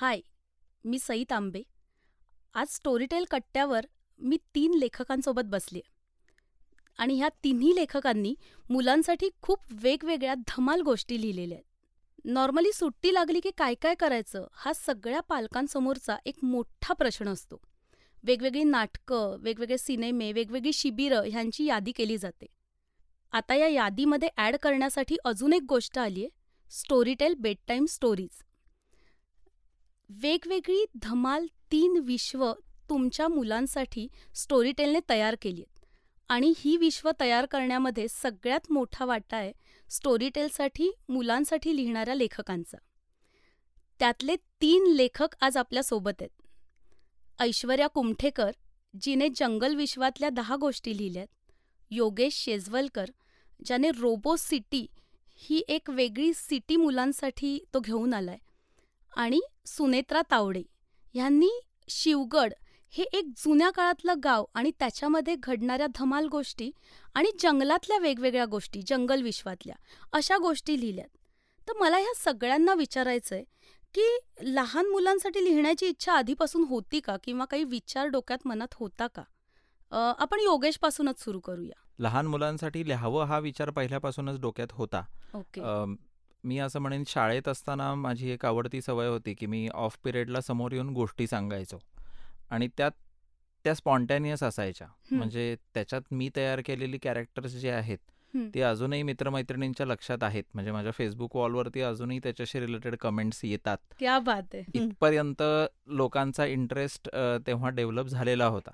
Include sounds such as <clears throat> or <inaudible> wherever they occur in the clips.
हाय मी सई तांबे आज स्टोरीटेल कट्ट्यावर मी तीन लेखकांसोबत बसली आणि ह्या तिन्ही लेखकांनी मुलांसाठी खूप वेगवेगळ्या धमाल गोष्टी लिहिलेल्या आहेत. नॉर्मली सुट्टी लागली की काय काय करायचं हा सगळ्या पालकांसमोरचा एक मोठा प्रश्न असतो. वेगवेगळी नाटकं वेगवेगळे सिनेमे वेगवेगळी शिबिरं ह्यांची यादी केली जाते. आता या यादीमध्ये ॲड करण्यासाठी अजून एक गोष्ट आली आहे स्टोरीटेल बेड टाईम स्टोरीज. वेगवेगळी धमाल तीन विश्व तुमच्या मुलांसाठी स्टोरीटेलने तयार केलीयत आणि ही विश्व तयार करण्यामध्ये सगळ्यात मोठा वाटा आहे स्टोरीटेलसाठी मुलांसाठी लिहिणाऱ्या लेखकांचा. त्यातले तीन लेखक आज आपल्यासोबत आहेत. ऐश्वर्या कुमठेकर जिने जंगल विश्वातल्या दहा गोष्टी लिहिल्यात योगेश शेजवलकर ज्याने रोबो सिटी ही एक वेगळी सिटी मुलांसाठी तो घेऊन आलाय. आणि सुनेत्रा तावडे ह्यांनी शिवगड हे एक जुन्या काळातलं गाव आणि त्याच्यामध्ये घडणाऱ्या धमाल गोष्टी आणि जंगलातल्या वेगवेगळ्या गोष्टी जंगल विश्वातल्या अशा गोष्टी लिहिल्यात. तर मला ह्या सगळ्यांना विचारायचंय की लहान मुलांसाठी लिहिण्याची इच्छा आधीपासून होती का? किंवा काही विचार डोक्यात मनात होता का? आपण योगेशपासूनच सुरू करूया. लहान मुलांसाठी लिहावं हा विचार पहिल्यापासूनच डोक्यात होता. ओके. मी असं म्हणेन शाळेत असताना माझी एक आवडती सवय होती की मी ऑफ पिरियडला समोर येऊन गोष्टी सांगायचो. आणि त्यात त्या स्पॉन्टॅनियस असायच्या. म्हणजे त्याच्यात मी तयार केलेली कॅरेक्टर्स जे आहेत ते अजूनही मित्रमैत्रिणींच्या लक्षात आहेत. म्हणजे माझ्या फेसबुक वॉलवरती अजूनही त्याच्याशी रिलेटेड कमेंट्स येतात. क्या बात आहे. इथपर्यंत लोकांचा इंटरेस्ट तेव्हा डेव्हलप झालेला होता.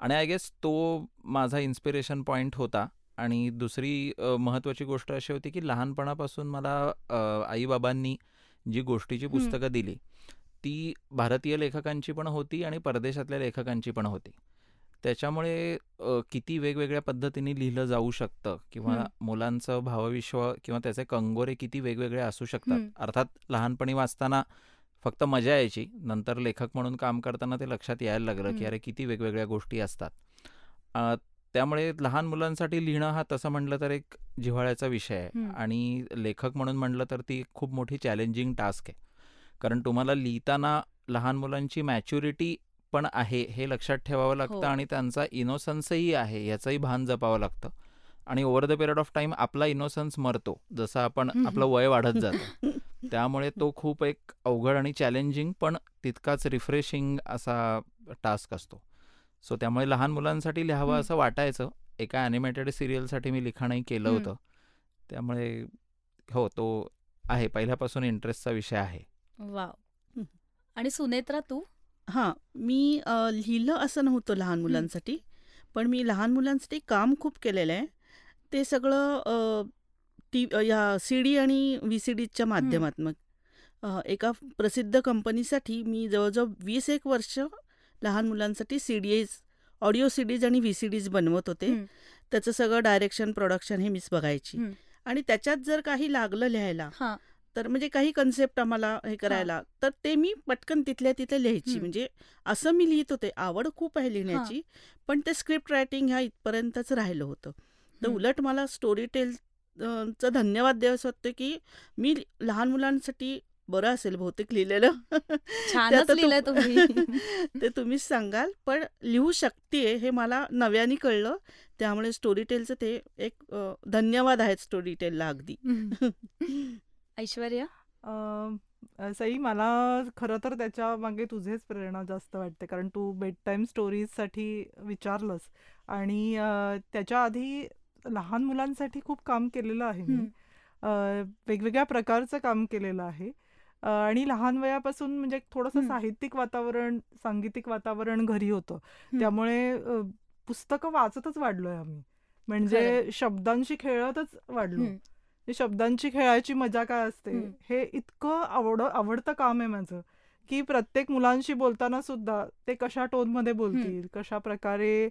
आणि आय गेस तो माझा इन्स्पिरेशन पॉईंट होता. आणि दुसरी महत्वाची गोष्ट अशी होती की लहानपणापासून मला आईबाबांनी जी गोष्टीची पुस्तकं दिली ती भारतीय लेखकांची पण होती आणि परदेशातल्या लेखकांची पण होती. त्याच्यामुळे किती वेगवेगळ्या पद्धतीने लिहिलं जाऊ शकतं किंवा मुलांचं भावविश्व किंवा त्याचे कंगोरे किती वेगवेगळे असू शकतात. अर्थात लहानपणी वाचताना फक्त मजा यायची नंतर लेखक म्हणून काम करताना ते लक्षात यायला लागलं की अरे किती वेगवेगळ्या गोष्टी असतात. त्यामुळे लहान मुलांसाठी लिहिणं हा तसं म्हटलं तर एक जिव्हाळ्याचा विषय आहे. आणि लेखक म्हणून म्हटलं तर ती खूप मोठी चॅलेंजिंग टास्क आहे. कारण तुम्हाला लिहिताना लहान मुलांची मॅच्युरिटी पण आहे हे लक्षात ठेवावं लागतं हो. आणि त्यांचा इनोसन्सही आहे याचंही भान जपावं लागतं. आणि over the period of time आपला इनोसन्स मरतो जसं आपण आपलं वय वाढत जातं. <laughs> त्यामुळे तो खूप एक अवघड आणि चॅलेंजिंग पण तितकाच रिफ्रेशिंग असा टास्क असतो. सो त्यामुळे लहान मुलांसाठी लिहावं असं वाटायचं. एका ॲनिमेटेड सिरियलसाठी मी लिखाणही केलं होतं. त्यामुळे हो तो आहे. पहिल्यापासून इंटरेस्टचा विषय आहे. वाव. आणि सुनेत्रा तू? हां. मी लिहिलं असं नव्हतं लहान मुलांसाठी. पण मी लहान मुलांसाठी काम खूप केलेलं आहे. ते सगळं टी या सी डी आणि व्ही सी डीच्या माध्यमातून. एका प्रसिद्ध कंपनीसाठी मी जवळजवळ वीस एक वर्ष लहान मुलांसाठी CDs audio C DS आणि व्ही सी डीज बनवत होते. त्याचं सगळं डायरेक्शन प्रोडक्शन हे मीच बघायची. आणि त्याच्यात जर काही लागलं लिहायला तर म्हणजे काही कन्सेप्ट आम्हाला हे करायला तर ते मी पटकन तिथल्या तिथे लिहायची. म्हणजे असं मी लिहित होते. आवड खूप आहे लिहिण्याची पण ते स्क्रिप्ट रायटिंग ह्या इथपर्यंतच राहिलं होतं. तर उलट मला स्टोरी टेल चं धन्यवाद द्यावंसं वाटतं की मी लहान मुलांसाठी बरं असेल बहुतेक लिहिलेलं. <laughs> <laughs> ते तुम्हीच सांगाल. पण लिहू शकते हे मला नव्याने कळलं. त्यामुळे स्टोरी टेलचं ते एक धन्यवाद आहेत स्टोरी टेलला अगदी <laughs> ऐश्वर्या? सई मला खरं तर त्याच्यामागे तुझेच प्रेरणा जास्त वाटते. कारण तू बेड टाईम स्टोरीजसाठी विचारलंस. आणि त्याच्या आधी लहान मुलांसाठी खूप काम केलेलं आहे मी. वेगवेगळ्या प्रकारचं काम केलेलं आहे. आणि लहान वयापासून म्हणजे थोडंसं साहित्यिक वातावरण सांगीतिक वातावरण घरी होतं. त्यामुळे पुस्तकं वाचतच वाढलोय आम्ही. म्हणजे शब्दांशी खेळतच वाढलो. शब्दांची खेळायची मजा काय असते? हे इतकं आवड आवडतं काम आहे माझं. की प्रत्येक मुलांशी बोलताना सुद्धा ते कशा टोनमध्ये बोलतील कशा प्रकारे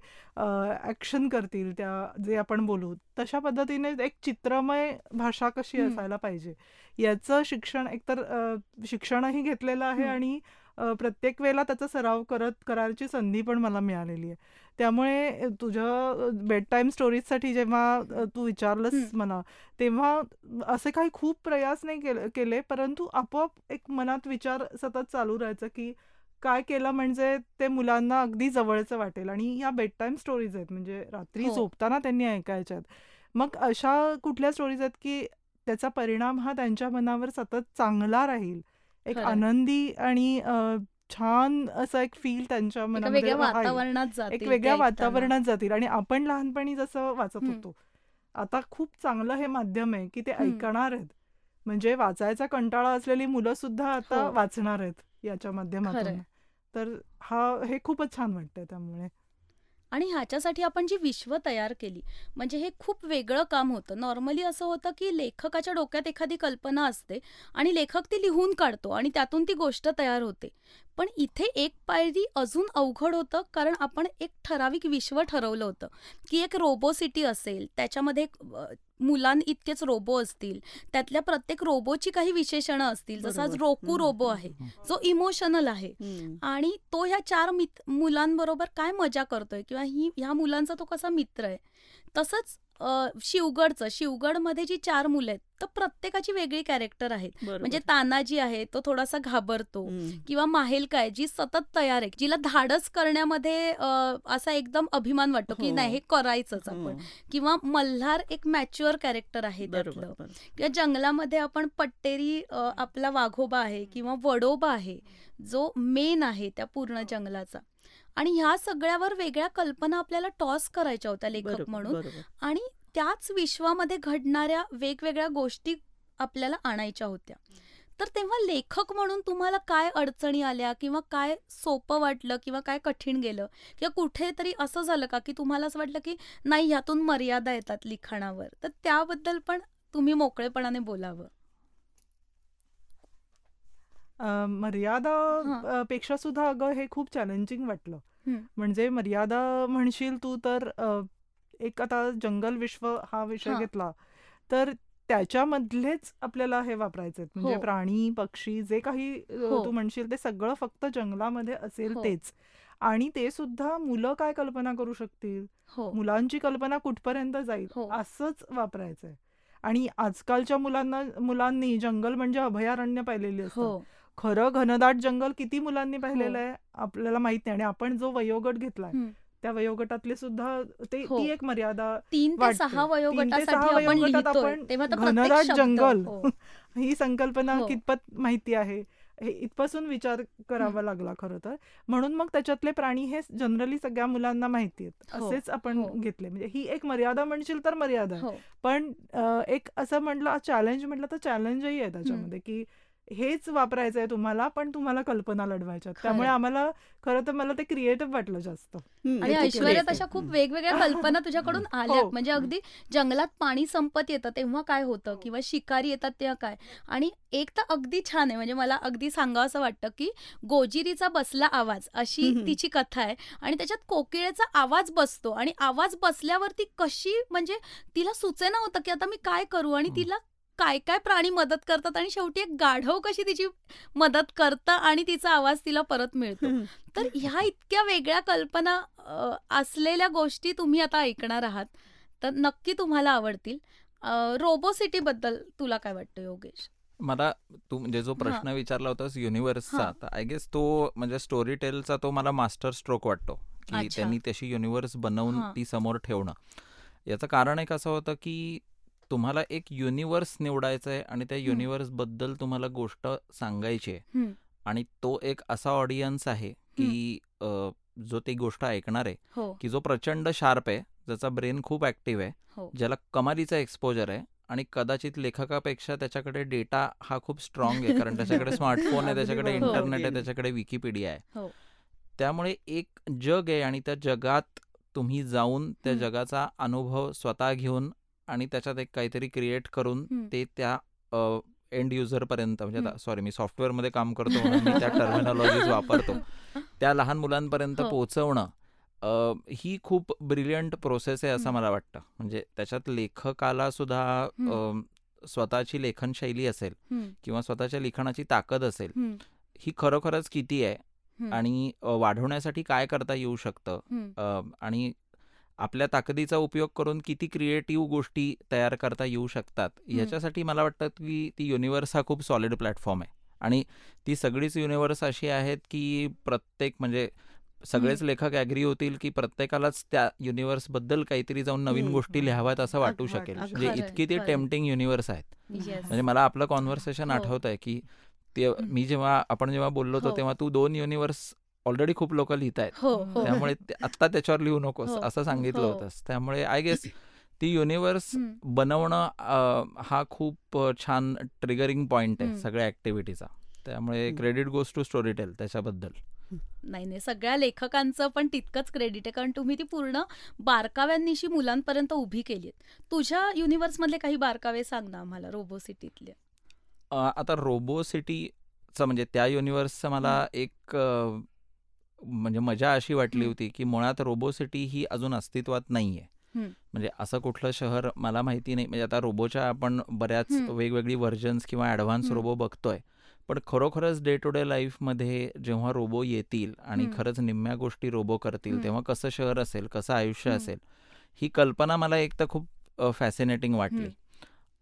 ऍक्शन करतील त्या जे आपण बोलू तशा पद्धतीने एक चित्रमय भाषा कशी असायला पाहिजे. याचं शिक्षण एकतर शिक्षणही घेतलेलं आहे आणि प्रत्येक वेळेला त्याचा सराव करत करायची संधी पण मला मिळालेली आहे त्यामुळे तुझ्या बेड टाईम स्टोरीजसाठी जेव्हा तू विचारलंस. मला तेव्हा असे काही खूप प्रयास नाही केले केले परंतु आपोआप एक मनात विचार सतत चालू राहायचा की काय केलं म्हणजे ते मुलांना अगदी जवळचं वाटेल आणि या बेड टाईम स्टोरीज आहेत म्हणजे रात्री हो. झोपताना त्यांनी ऐकायच्या आहेत मग अशा कुठल्या स्टोरीज आहेत की त्याचा परिणाम हा त्यांच्या मनावर सतत चांगला राहील एक. आनंदी आणि छान असा एक फील त्यांच्या एका मनामध्ये वेगळ्या राहील वातावरणात एक जातील वेगळ्या. वातावरणात जातील आणि आपण लहानपणी जसं वाचत. होतो आता खूप चांगलं हे माध्यम आहे की ते. ऐकणार आहेत म्हणजे वाचायचा कंटाळा असलेली मुलं सुद्धा आता हो. वाचणार आहेत याच्या माध्यमातून. तर हा हे खूपच छान वाटतंय त्यामुळे आणि ह्याच्यासाठी आपण जी विश्व तयार केली म्हणजे हे खूप वेगळं काम होतं. नॉर्मली असं होतं की लेखकाच्या डोक्यात एखादी कल्पना असते आणि लेखक ती लिहून काढतो आणि त्यातून ती गोष्ट तयार होते. पण इथे एक पायरी अजून अवघड होतं कारण आपण एक ठराविक विश्व ठरवलं होतं की एक रोबो सिटी असेल त्याच्यामध्ये एक अ, मुलां इतकेच रोबो असतील त्यातल्या प्रत्येक रोबोची काही विशेषणं असतील जसा. रोकू. रोबो आहे जो इमोशनल आहे. आणि तो ह्या चार मित मुलांबरोबर काय मजा करतोय किंवा ही ह्या मुलांचा तो कसा मित्र आहे तसंच शिवगडचं शिवगडमध्ये जी चार मुलं आहेत तर प्रत्येकाची वेगळी कॅरेक्टर आहेत. म्हणजे तानाजी आहे तो थोडासा घाबरतो. किंवा माहेलका जी सतत तयार आहे जिला धाडस करण्यामध्ये असा एकदम अभिमान वाटतो की हो. नाही हे करायचंच आपण हो. किंवा मल्हार एक मॅच्युअर कॅरेक्टर आहे त्यातलं. किंवा जंगलामध्ये आपण पट्टेरी आपला वाघोबा आहे किंवा वडोबा आहे जो मेन आहे त्या पूर्ण जंगलाचा आणि ह्या सगळ्यावर वेगळ्या कल्पना आपल्याला टॉस करायच्या होत्या लेखक म्हणून. आणि त्याच विश्वामध्ये घडणाऱ्या वेगवेगळ्या गोष्टी आपल्याला आणायच्या होत्या. तर तेव्हा लेखक म्हणून तुम्हाला काय अडचणी आल्या किंवा काय सोपं वाटलं किंवा काय कठीण गेलं? किंवा कुठेतरी असं झालं का की तुम्हाला असं वाटलं की नाही ह्यातून मर्यादा येतात लिखाणावर? तर त्याबद्दल पण तुम्ही मोकळेपणाने बोलावं. मर्यादा पेक्षा सुद्धा अगं हे खूप चॅलेंजिंग वाटलं. म्हणजे मर्यादा म्हणशील तू तर एक आता जंगल विश्व हा विषय. घेतला तर त्याच्यामधलेच आपल्याला हे वापरायचे म्हणजे हो. प्राणी पक्षी जे काही हो. तू म्हणशील ते सगळं फक्त जंगलामध्ये असेल हो. तेच आणि ते सुद्धा मुलं काय कल्पना करू शकतील मुलांची कल्पना कुठपर्यंत जाईल. असंच वापरायचंय आणि आजकालच्या मुलांना मुलांनी जंगल म्हणजे अभयारण्य पाहिलेली असतात खरं घनदाट जंगल किती मुलांनी पाहिलेलं हो. आहे आपल्याला माहीत नाही आणि आपण जो वयोगट घेतलाय हं. त्या वयोगटातले सुद्धा ते हो. ती एक मर्यादा तीन ते. सहा वयोगटासाठी आपण घनदाट जंगल हो. <laughs> ही संकल्पना हो. कितपत माहिती आहे हे इथपासून विचार करावा लागला खरं तर म्हणून मग त्याच्यातले प्राणी हे जनरली सगळ्या मुलांना माहिती आहेत हो. असेच आपण हो. घेतले म्हणजे ही एक मर्यादा म्हणशील तर मर्यादा हो पण एक असं म्हटलं चॅलेंज म्हटलं तर चॅलेंजही आहे त्याच्यामध्ये की हेच वापरायचं आहे तुम्हाला पण तुम्हाला कल्पना लढवायच्या. त्यामुळे. आम्हाला खरं तर मला ते क्रिएटिव्ह वाटलं जास्त आणि हे खूप ऐश्वर्या great आहे. तशा खूप. वेगवेगळ्या <laughs> कल्पना तुझ्याकडून आल्या हो. म्हणजे अगदी जंगलात पाणी संपत येतं तेव्हा काय होतं किंवा शिकारी येतात तेव्हा काय आणि एक तर अगदी छान आहे म्हणजे मला अगदी सांगावं असं वाटतं की गोजिरीचा बसला आवाज अशी. तिची कथा आहे आणि त्याच्यात कोकिळेचा आवाज बसतो आणि आवाज बसल्यावरती कशी म्हणजे तिला सुचेना होतं की आता मी काय करू आणि हम्म. तिला काय काय प्राणी मदत करतात आणि शेवटी एक गाढव कशी तिची मदत करतं आणि तिचा आवाज तिला परत मिळतो. तर ह्या इतक्या वेगळ्या कल्पना असलेल्या गोष्टी तुम्ही आता ऐकणार आहात तर नक्की तुम्हाला आवडतील रोबो सिटी बद्दल तुला काय वाटतं योगेश मला तू म्हणजे जो प्रश्न. विचारला होतास युनिव्हर्सचा. तर आय गेस तो म्हणजे स्टोरी टेलचा तो मला मास्टर स्ट्रोक वाटतो की. त्यांनी तशी युनिव्हर्स बनवून. ती समोर ठेवणं याचं कारण एक असं होतं की तुम्हाला एक युनिव्हर्स निवडायचं आहे आणि त्या युनिव्हर्सबद्दल तुम्हाला गोष्ट सांगायची आहे. आणि तो एक असा ऑडियन्स आहे की जो ती गोष्ट ऐकणार आहे हो की जो प्रचंड शार्प आहे ज्याचा ब्रेन खूप ऍक्टिव्ह आहे हो ज्याला कमालीचा एक्सपोजर आहे आणि कदाचित लेखकापेक्षा त्याच्याकडे डेटा हा खूप स्ट्रॉंग आहे कारण त्याच्याकडे <laughs> स्मार्टफोन आहे त्याच्याकडे. इंटरनेट आहे हो. त्याच्याकडे विकिपीडिया आहे त्यामुळे एक जग आहे आणि त्या जगात तुम्ही जाऊन त्या. जगाचा अनुभव स्वतः घेऊन आणि त्याच्यात एक काहीतरी क्रिएट करून. ते त्या एंड युजर पर्यंत म्हणजे. सॉरी मी सॉफ्टवेअरमध्ये काम करतो <laughs> मी त्या टर्मिनॉलॉजीज वापरतो त्या लहान मुलांपर्यंत हो. पोहोचवणं ही खूप ब्रिलियंट प्रोसेस आहे असं. मला वाटतं म्हणजे त्याच्यात लेखकाला सुद्धा स्वतःची लेखन शैली असेल. किंवा स्वतःच्या लिखाणाची ताकद असेल. ही खरोखरच किती आहे आणि वाढवण्यासाठी काय करता येऊ शकतं आणि आपल्या ताकदीचा उपयोग करून किती क्रिएटिव्ह गोष्टी तयार करता येऊ शकतात ह्याच्यासाठी मला वाटतं की ती युनिवर्स हा खूप सॉलिड प्लॅटफॉर्म आहे आणि ती सगळीच युनिवर्स अशी आहेत की प्रत्येक म्हणजे सगळेच लेखक ॲग्री होतील की प्रत्येकालाच त्या युनिवर्सबद्दल काहीतरी जाऊन नवीन. गोष्टी लिहाव्यात असं वाटू शकेल. म्हणजे इतकी ती. टेम्पटिंग युनिवर्स आहेत. म्हणजे मला आपलं कॉन्व्हर्सेशन. आठवत आहे की ते मी जेव्हा आपण जेव्हा बोललो होतो हो. तेव्हा तू दोन युनिवर्स ऑलरेडी खूप लोक लिहित आहेत हो हो. त्यामुळे आत्ता त्याच्यावर लिहू नकोस हो. असं सांगितलं. होतंस. त्यामुळे आय गेस <clears throat> ती युनिवर्स हं, बनवणं हा खूप छान ट्रिगरिंग पॉइंट आहे. सगळ्या ऍक्टिव्हिटीचा त्यामुळे. Credit goes to story tail त्याच्याबद्दल. नाही नाही. सगळ्या लेखकांचं पण तितकंच क्रेडिट आहे. कारण तुम्ही ती पूर्ण बारकाव्यांनीशी मुलांपर्यंत उभी केली तुझ्या युनिव्हर्समधले काही बारकावे सांग ना आम्हाला रोबोसिटीतले अ, आता रोबो सिटीचं म्हणजे त्या युनिवर्सचं मला एक म्हणजे मजा अशी वाटली. होती की मुळात रोबो सिटी ही अजून अस्तित्वात नाहीये. म्हणजे असं कुठलं शहर मला माहिती नाही म्हणजे आता रोबोच्या आपण बऱ्याच. वेगवेगळी व्हर्जन्स किंवा ॲडव्हान्स. रोबो बघतोय पण खरोखरच डे टू डे लाईफमध्ये जेव्हा रोबो येतील आणि. खरंच निम्म्या गोष्टी रोबो करतील. तेव्हा कसं शहर असेल कसं आयुष्य. असेल ही कल्पना मला एक तर खूप फॅसिनेटिंग वाटली.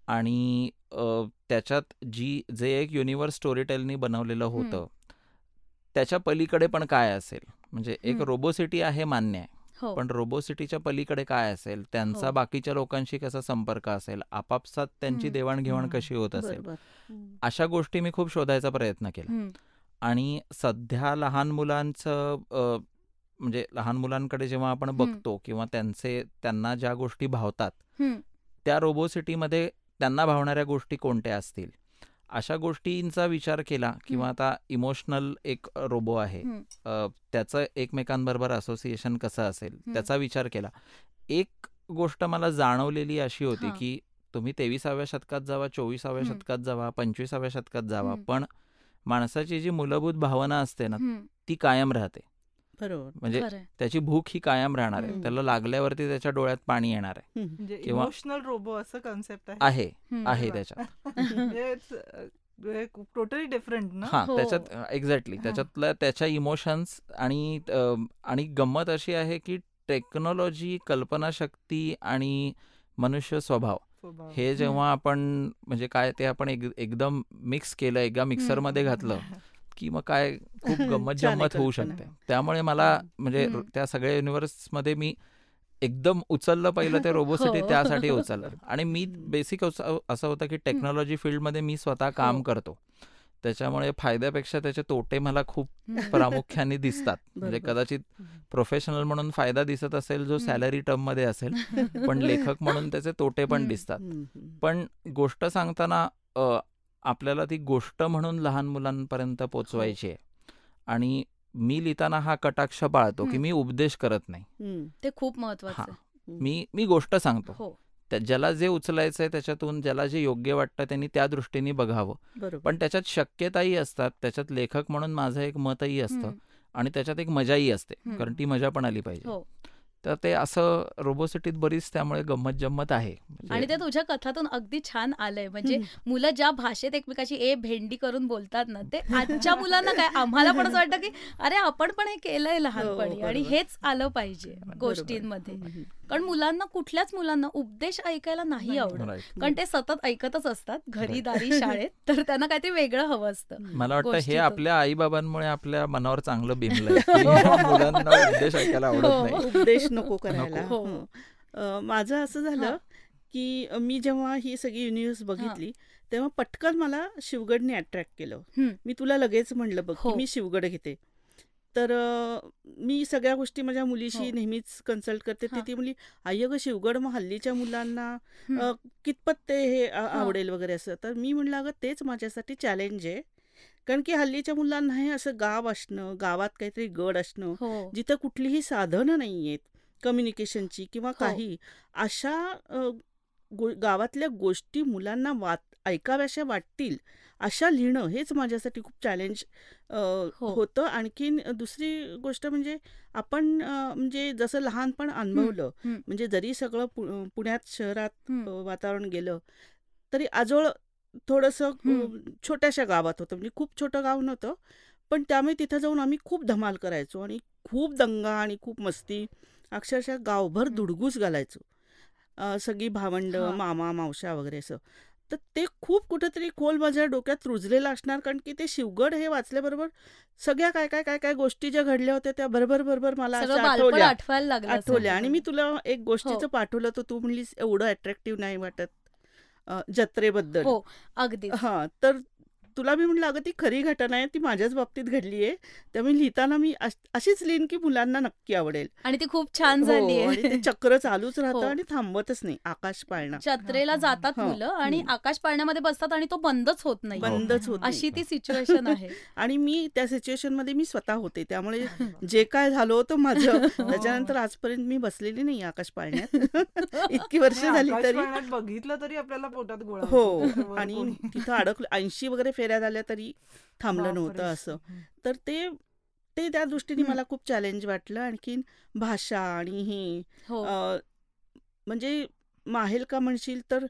आणि त्याच्यात जी जे एक युनिवर्स स्टोरी टेलनी बनवलेलं होतं त्याच्या पलीकडे पण काय असेल? म्हणजे एक हं. रोबो सिटी आहे मान्य आहे. हो. पण रोबो सिटीच्या पलीकडे काय असेल? त्यांचा हो. बाकीच्या लोकांशी कसा संपर्क असेल? आपापसात त्यांची. देवाणघेवाण. कशी होत असेल? अशा गोष्टी मी खूप शोधायचा प्रयत्न केला. आणि सध्या लहान मुलांचं म्हणजे लहान मुलांकडे जेव्हा आपण. बघतो किंवा त्यांचे त्यांना ज्या गोष्टी भावतात त्या रोबो सिटीमध्ये त्यांना भावणाऱ्या गोष्टी कोणत्या असतील? अशा गोष्टींचा विचार केला किंवा. आता इमोशनल एक रोबो आहे त्याचं एकमेकांबरोबर असोसिएशन कसं असेल. त्याचा विचार केला एक गोष्ट मला जाणवलेली अशी होती. की तुम्ही तेविसाव्या शतकात जावा चोवीसाव्या. शतकात जावा पंचवीसाव्या शतकात जावा. पण माणसाची जी मूलभूत भावना असते ना. ती कायम राहते बरोबर म्हणजे. त्याची भूक ही कायम राहणार आहे. त्याला लागल्यावरती त्याच्या डोळ्यात पाणी येणार आहे. म्हणजे किंवा- इमोशनल रोबो असं कन्सेप्ट आहे आहे. त्याच्यात <laughs> टोटली डिफरंट ना हा. त्याच्यात एक्झॅक्टली. त्याच्यातल्या त्याच्या इमोशन्स आणि आणि गंमत अशी आहे की टेक्नॉलॉजी कल्पनाशक्ती आणि मनुष्य स्वभाव. हे जेव्हा आपण म्हणजे काय ते आपण एक, एकदम मिक्स केलं एकदा मिक्सरमध्ये घातलं <laughs> की मग काय खूप <laughs> गंमत जम्मत होऊ. शकते त्यामुळे मला. म्हणजे. त्या सगळ्या युनिव्हर्समध्ये मी एकदम उचललं पहिलं ते रोबोसिटी <laughs> हो. त्यासाठी उचललं <laughs> आणि मी बेसिक असं होतं की टेक्नॉलॉजी फील्डमध्ये मी स्वतः काम हो. करतो त्याच्यामुळे फायद्यापेक्षा त्याचे तोटे मला खूप. प्रामुख्याने दिसतात म्हणजे. कदाचित प्रोफेशनल म्हणून फायदा दिसत असेल जो. सॅलरी टर्ममध्ये असेल पण लेखक म्हणून त्याचे तोटे पण. दिसतात. पण गोष्ट सांगताना आपल्याला ती गोष्ट म्हणून लहान मुलांपर्यंत पोचवायची आहे. आणि मी लिहिताना हा कटाक्ष पाळतो की हं. मी उपदेश करत नाही. ते खूप महत्वाचं हा. मी मी गोष्ट सांगतो. हो. ज्याला जे उचलायचं आहे त्याच्यातून ज्याला जे योग्य वाटतं त्यांनी त्या दृष्टीने बघावं. पण त्याच्यात शक्यताही असतात त्याच्यात लेखक म्हणून माझं एक मतही असतं हं. आणि त्याच्यात एक मजाही असते. हं. कारण ती मजा पण आली पाहिजे. हो. तर ते असं रोबोसिटीत बरीच त्यामुळे गंमत जम्मत आहे. म्हणजे आणि ते तुझ्या कथातून अगदी छान आलंय. म्हणजे मुलं ज्या भाषेत एकमेकाची ए भेंडी करून बोलतात ना ते आजच्या मुलांना काय आम्हाला पण असं वाटतं की अरे आपण पण हे केलंय लहानपणी हो, आणि बरोबर. हेच आलं पाहिजे गोष्टींमध्ये. कारण मुलांना कुठल्याच मुलांना उपदेश ऐकायला नाही. आवडत. कारण ते सतत ऐकतच असतात घरी. दारी शाळेत <laughs> तर त्यांना काहीतरी वेगळं हवं असतं मला वाटतं हे. आपल्या आईबाबांमुळे आपल्या मनावर चांगलं <laughs> की मुलांना उपदेश ऐकायला आवडत हो. नाही उपदेश नको करायला हो. हं. अं, माझं असं झालं हां. की मी जेव्हा ही सगळी युनिव्हर्स बघितली तेव्हा पटकन मला शिवगडने अट्रॅक्ट केलं हं. मी तुला लगेच म्हणलं बघ हो. मी शिवगड घेते तर मी सगळ्या गोष्टी माझ्या मुलीशी हो. नेहमीच कन्सल्ट करते ती. ती मुली आई अगं शिवगड मग हल्लीच्या मुलांना कितपत ते हे. आवडेल वगैरे असं तर मी म्हणलं अगं तेच माझ्यासाठी चॅलेंज आहे कारण की हल्लीच्या मुलांना हे असं गाव असणं गावात काहीतरी गड असणं हो जिथं कुठलीही साधनं नाही आहेत कम्युनिकेशनची किंवा हो. काही अशा गो गावातल्या गोष्टी मुलांना वाट ऐकाव्याशा वाटतील अशा लिहिणं हेच माझ्यासाठी खूप चॅलेंज हो. होतं आणखीन दुसरी गोष्ट म्हणजे आपण म्हणजे जसं लहानपण अनुभवलं. म्हणजे जरी सगळं पु पुण्यात शहरात वातावरण गेलं तरी आजोळ थोडंसं छोट्याशा गावात होतं म्हणजे खूप छोटं गाव नव्हतं पण त्यामुळे तिथं जाऊन आम्ही खूप धमाल करायचो आणि खूप दंगा आणि खूप मस्ती अक्षरशः गावभर. धुडगूस घालायचो सगळी भावंड. मामा मावश्या वगैरे असं तर ते खूप कुठेतरी खोल माझ्या डोक्यात रुजलेलं असणार कारण की ते शिवगड हे वाचल्याबरोबर सगळ्या काय काय काय काय गोष्टी ज्या घडल्या होत्या त्या बरोबर बरोबर मला आठवल्या आठवल्या आणि मी. तुला एक गोष्टीचं हो. पाठवलं तर तू म्हणलीस एवढं अट्रॅक्टिव्ह नाही वाटत जत्रेबद्दल हो अगदीच हां तर तुला मी म्हटलं अगं ती खरी घटना आहे ती माझ्याच बाबतीत घडली आहे त्यामुळे लिहिताना मी अश- अशीच लिहिन की मुलांना नक्की आवडेल. आणि ती खूप छान हो झाली आहे चक्र चालूच <laughs> हो. राहतं आणि थांबतच नाही आकाश पाळणा. जत्रेला जातात हो. मुलं आणि हं. आकाश पाळण्यामध्ये बसतात आणि तो बंदच होत नाही. बंदच होत अशी ती सिच्युएशन आहे. <laughs> आणि मी त्या सिच्युएशनमध्ये मी स्वतः होते. त्यामुळे <laughs> जे काय झालं होतं माझं त्याच्यानंतर आजपर्यंत मी बसलेली नाही आकाश पाळण्यात. इतकी वर्ष झाली तरी. बघितलं तरी आपल्याला पोटात गोळा हो आणि तिथं अडकलं ऐंशी वगैरे फेऱ्या झाल्या तरी थांबलं. नव्हतं असं हं. तर ते ते त्या दृष्टीने हं. मला खूप चॅलेंज वाटलं आणखीन भाषा आणि ही हो म्हणजे माहेल का म्हणशील तर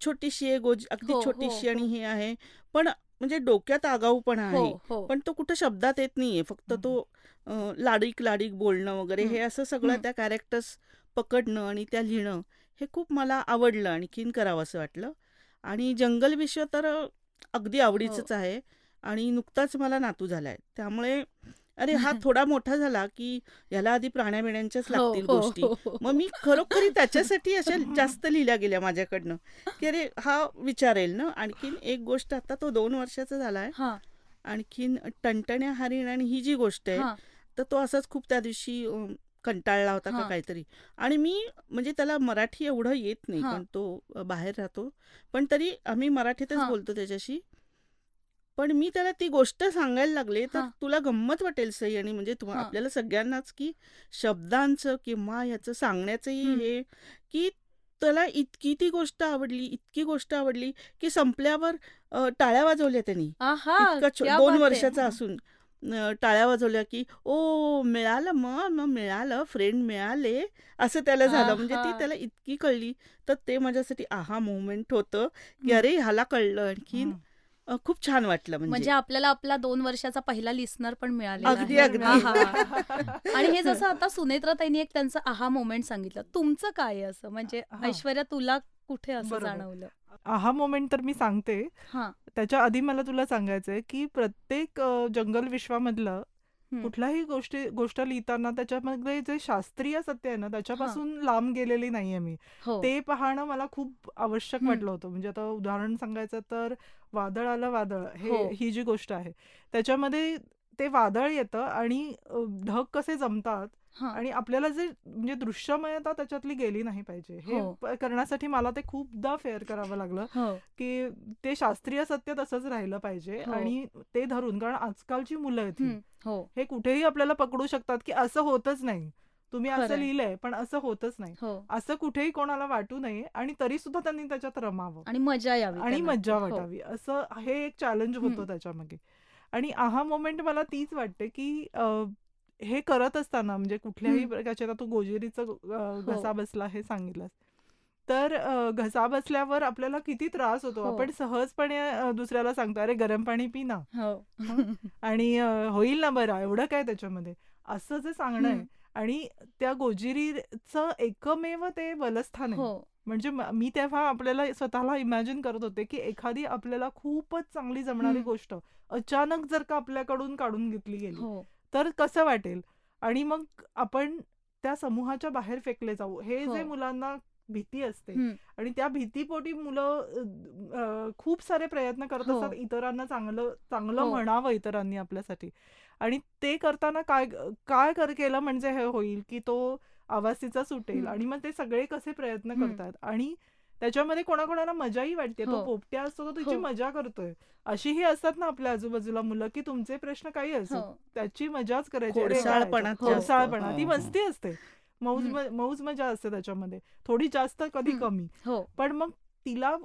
छोटीशी आहे गोज अगदी हो, हो, छोटीशी आणि हो. हे आहे पण म्हणजे डोक्यात आगाऊपणा हो आहे हो पण तो कुठं शब्दात येत नाहीये फक्त हं. तो लाडीक लाडीक बोलणं वगैरे हं. हे असं सगळं हं. त्या कॅरेक्टर्स पकडणं आणि त्या लिहिणं हे खूप मला आवडलं आणखीन करावं असं वाटलं आणि जंगल विश्व तर अगदी आवडीचंच आहे आणि नुकताच मला नातू झालाय. त्यामुळे अरे हा <laughs> थोडा मोठा झाला की याला आधी प्राण्या बिण्यांच्याच हो, लागतील हो, गोष्टी. हो, हो. मग मी खरोखरी त्याच्यासाठी अशा <laughs> जास्त लिहिल्या गेल्या माझ्याकडनं की अरे हा विचारेल ना. आणखीन एक गोष्ट आता तो दोन वर्षाचा झालाय. हा. आणखीन टणटण्या हरिण आणि ही जी गोष्ट आहे हा. तर तो असाच खूप त्या दिवशी कंटाळला होता का. काहीतरी आणि मी म्हणजे त्याला मराठी एवढं येत नाही. कारण तो बाहेर राहतो पण तरी आम्ही मराठीतच. बोलतो त्याच्याशी पण मी त्याला ती गोष्ट सांगायला लागले तर. तुला गंमत वाटेल सई आणि म्हणजे. आपल्याला सगळ्यांनाच की शब्दांचं किंवा ह्याचं सांगण्याचंही हं. हे की त्याला इतकी ती गोष्ट आवडली इतकी गोष्ट आवडली की संपल्यावर टाळ्या वाजवल्या त्यांनी दोन. वर्षाचा असून टाळ्या वाजवल्या की ओ मिळालं मग मग मिळालं फ्रेंड मिळाले असं त्याला झालं म्हणजे ती. त्याला इतकी कळली तर ते माझ्यासाठी आहा मोमेंट होतं की. अरे ह्याला कळलं आणखीन खूप छान वाटलं म्हणजे म्हणजे आपल्याला आपला दोन वर्षाचा पहिला लिस्नर पण मिळालेला अगदी. अगदी. <laughs> आणि हे जसं आता सुनेत्रा ताईंनी एक त्यांचं आहा मोमेंट सांगितलं तुमचं काय आहे असं म्हणजे. ऐश्वर्या तुला कुठे असं. जाणवलं आहा मोमेंट तर मी सांगते. हा. त्याच्या आधी मला तुला सांगायचंय की प्रत्येक जंगल विश्वामधलं हं. कुठलाही गोष्टी गोष्ट लिहिताना त्याच्यामध्ये जे शास्त्रीय सत्य आहे ना त्याच्यापासून लांब गेलेली नाहीये मी. हो. ते पाहणं मला खूप आवश्यक हं. वाटलं होतं. म्हणजे आता उदाहरण सांगायचं तर वादळ आलं वादळ हे हो. ही जी गोष्ट आहे. त्याच्यामध्ये ते वादळ येतं आणि ढग कसे जमतात हा आणि आपल्याला जे म्हणजे दृश्यमयता त्याच्यातली गेली नाही पाहिजे हे हो. करण्यासाठी मला ते खूपदा फेअर करावं लागलं हो की ते शास्त्रीय सत्य तसंच राहिलं पाहिजे हो. आणि ते धरून कारण आजकालची मुलं आहेत ही, कुठेही आपल्याला पकडू शकतात की असं होतच नाही तुम्ही असं. लिहिलंय पण असं होतच नाही असं कुठेही कोणाला वाटू नये आणि तरी सुद्धा त्यांनी त्याच्यात रमावं आणि मजा यावी आणि. मज्जा. वाटावी असं हे एक चॅलेंज होतं. त्याच्यामागे आणि आहा मोमेंट मला तीच वाटते की हे करत असताना म्हणजे कुठल्याही हम्म. प्रकारचे आता तू गोजेरीचं हो. घसा बसला हे सांगितलंस तर घसा बसल्यावर आपल्याला किती त्रास होतो हो. आपण सहजपणे दुसऱ्याला सांगतो अरे गरम पाणी पी ना हो आणि होईल ना बरं एवढं काय त्याच्यामध्ये असं जे सांगणं आहे. आणि त्या गोजिरीचं एकमेव ते बलस्थान आहे म्हणजे म- तेव्हा आपल्याला स्वतःला इमॅजिन करत होते की एखादी आपल्याला खूपच चांगली जमणारी. गोष्ट अचानक जर का आपल्याकडून काढून घेतली गेली तर कसं वाटेल आणि मग आपण त्या समूहाच्या बाहेर फेकले जाऊ हे जे हो. मुलांना भीती असते. आणि त्या भीतीपोटी मुलं खूप सारे प्रयत्न करत हो. असतात इतरांना चांगलं चांगलं हो. म्हणावं इतरांनी आपल्यासाठी आणि ते करताना काय काय कर केलं म्हणजे हे होईल की तो आवाज तिचा सुटेल. आणि मग ते सगळे कसे प्रयत्न. करतात आणि त्याच्यामध्ये कोणाकोणाला मजाही वाटते. तो हो. पोपट्या असतो तो तिची हो. मजा करतोय. अशीही असतात ना आपल्या आजूबाजूला मुलं की तुमचे प्रश्न काही असो हो. त्याची मजाच करायची. ती. मस्ती असते. मौज मौज मजा असते त्याच्यामध्ये. थोडी जास्त कधी. कमी. हो. पण मग तिला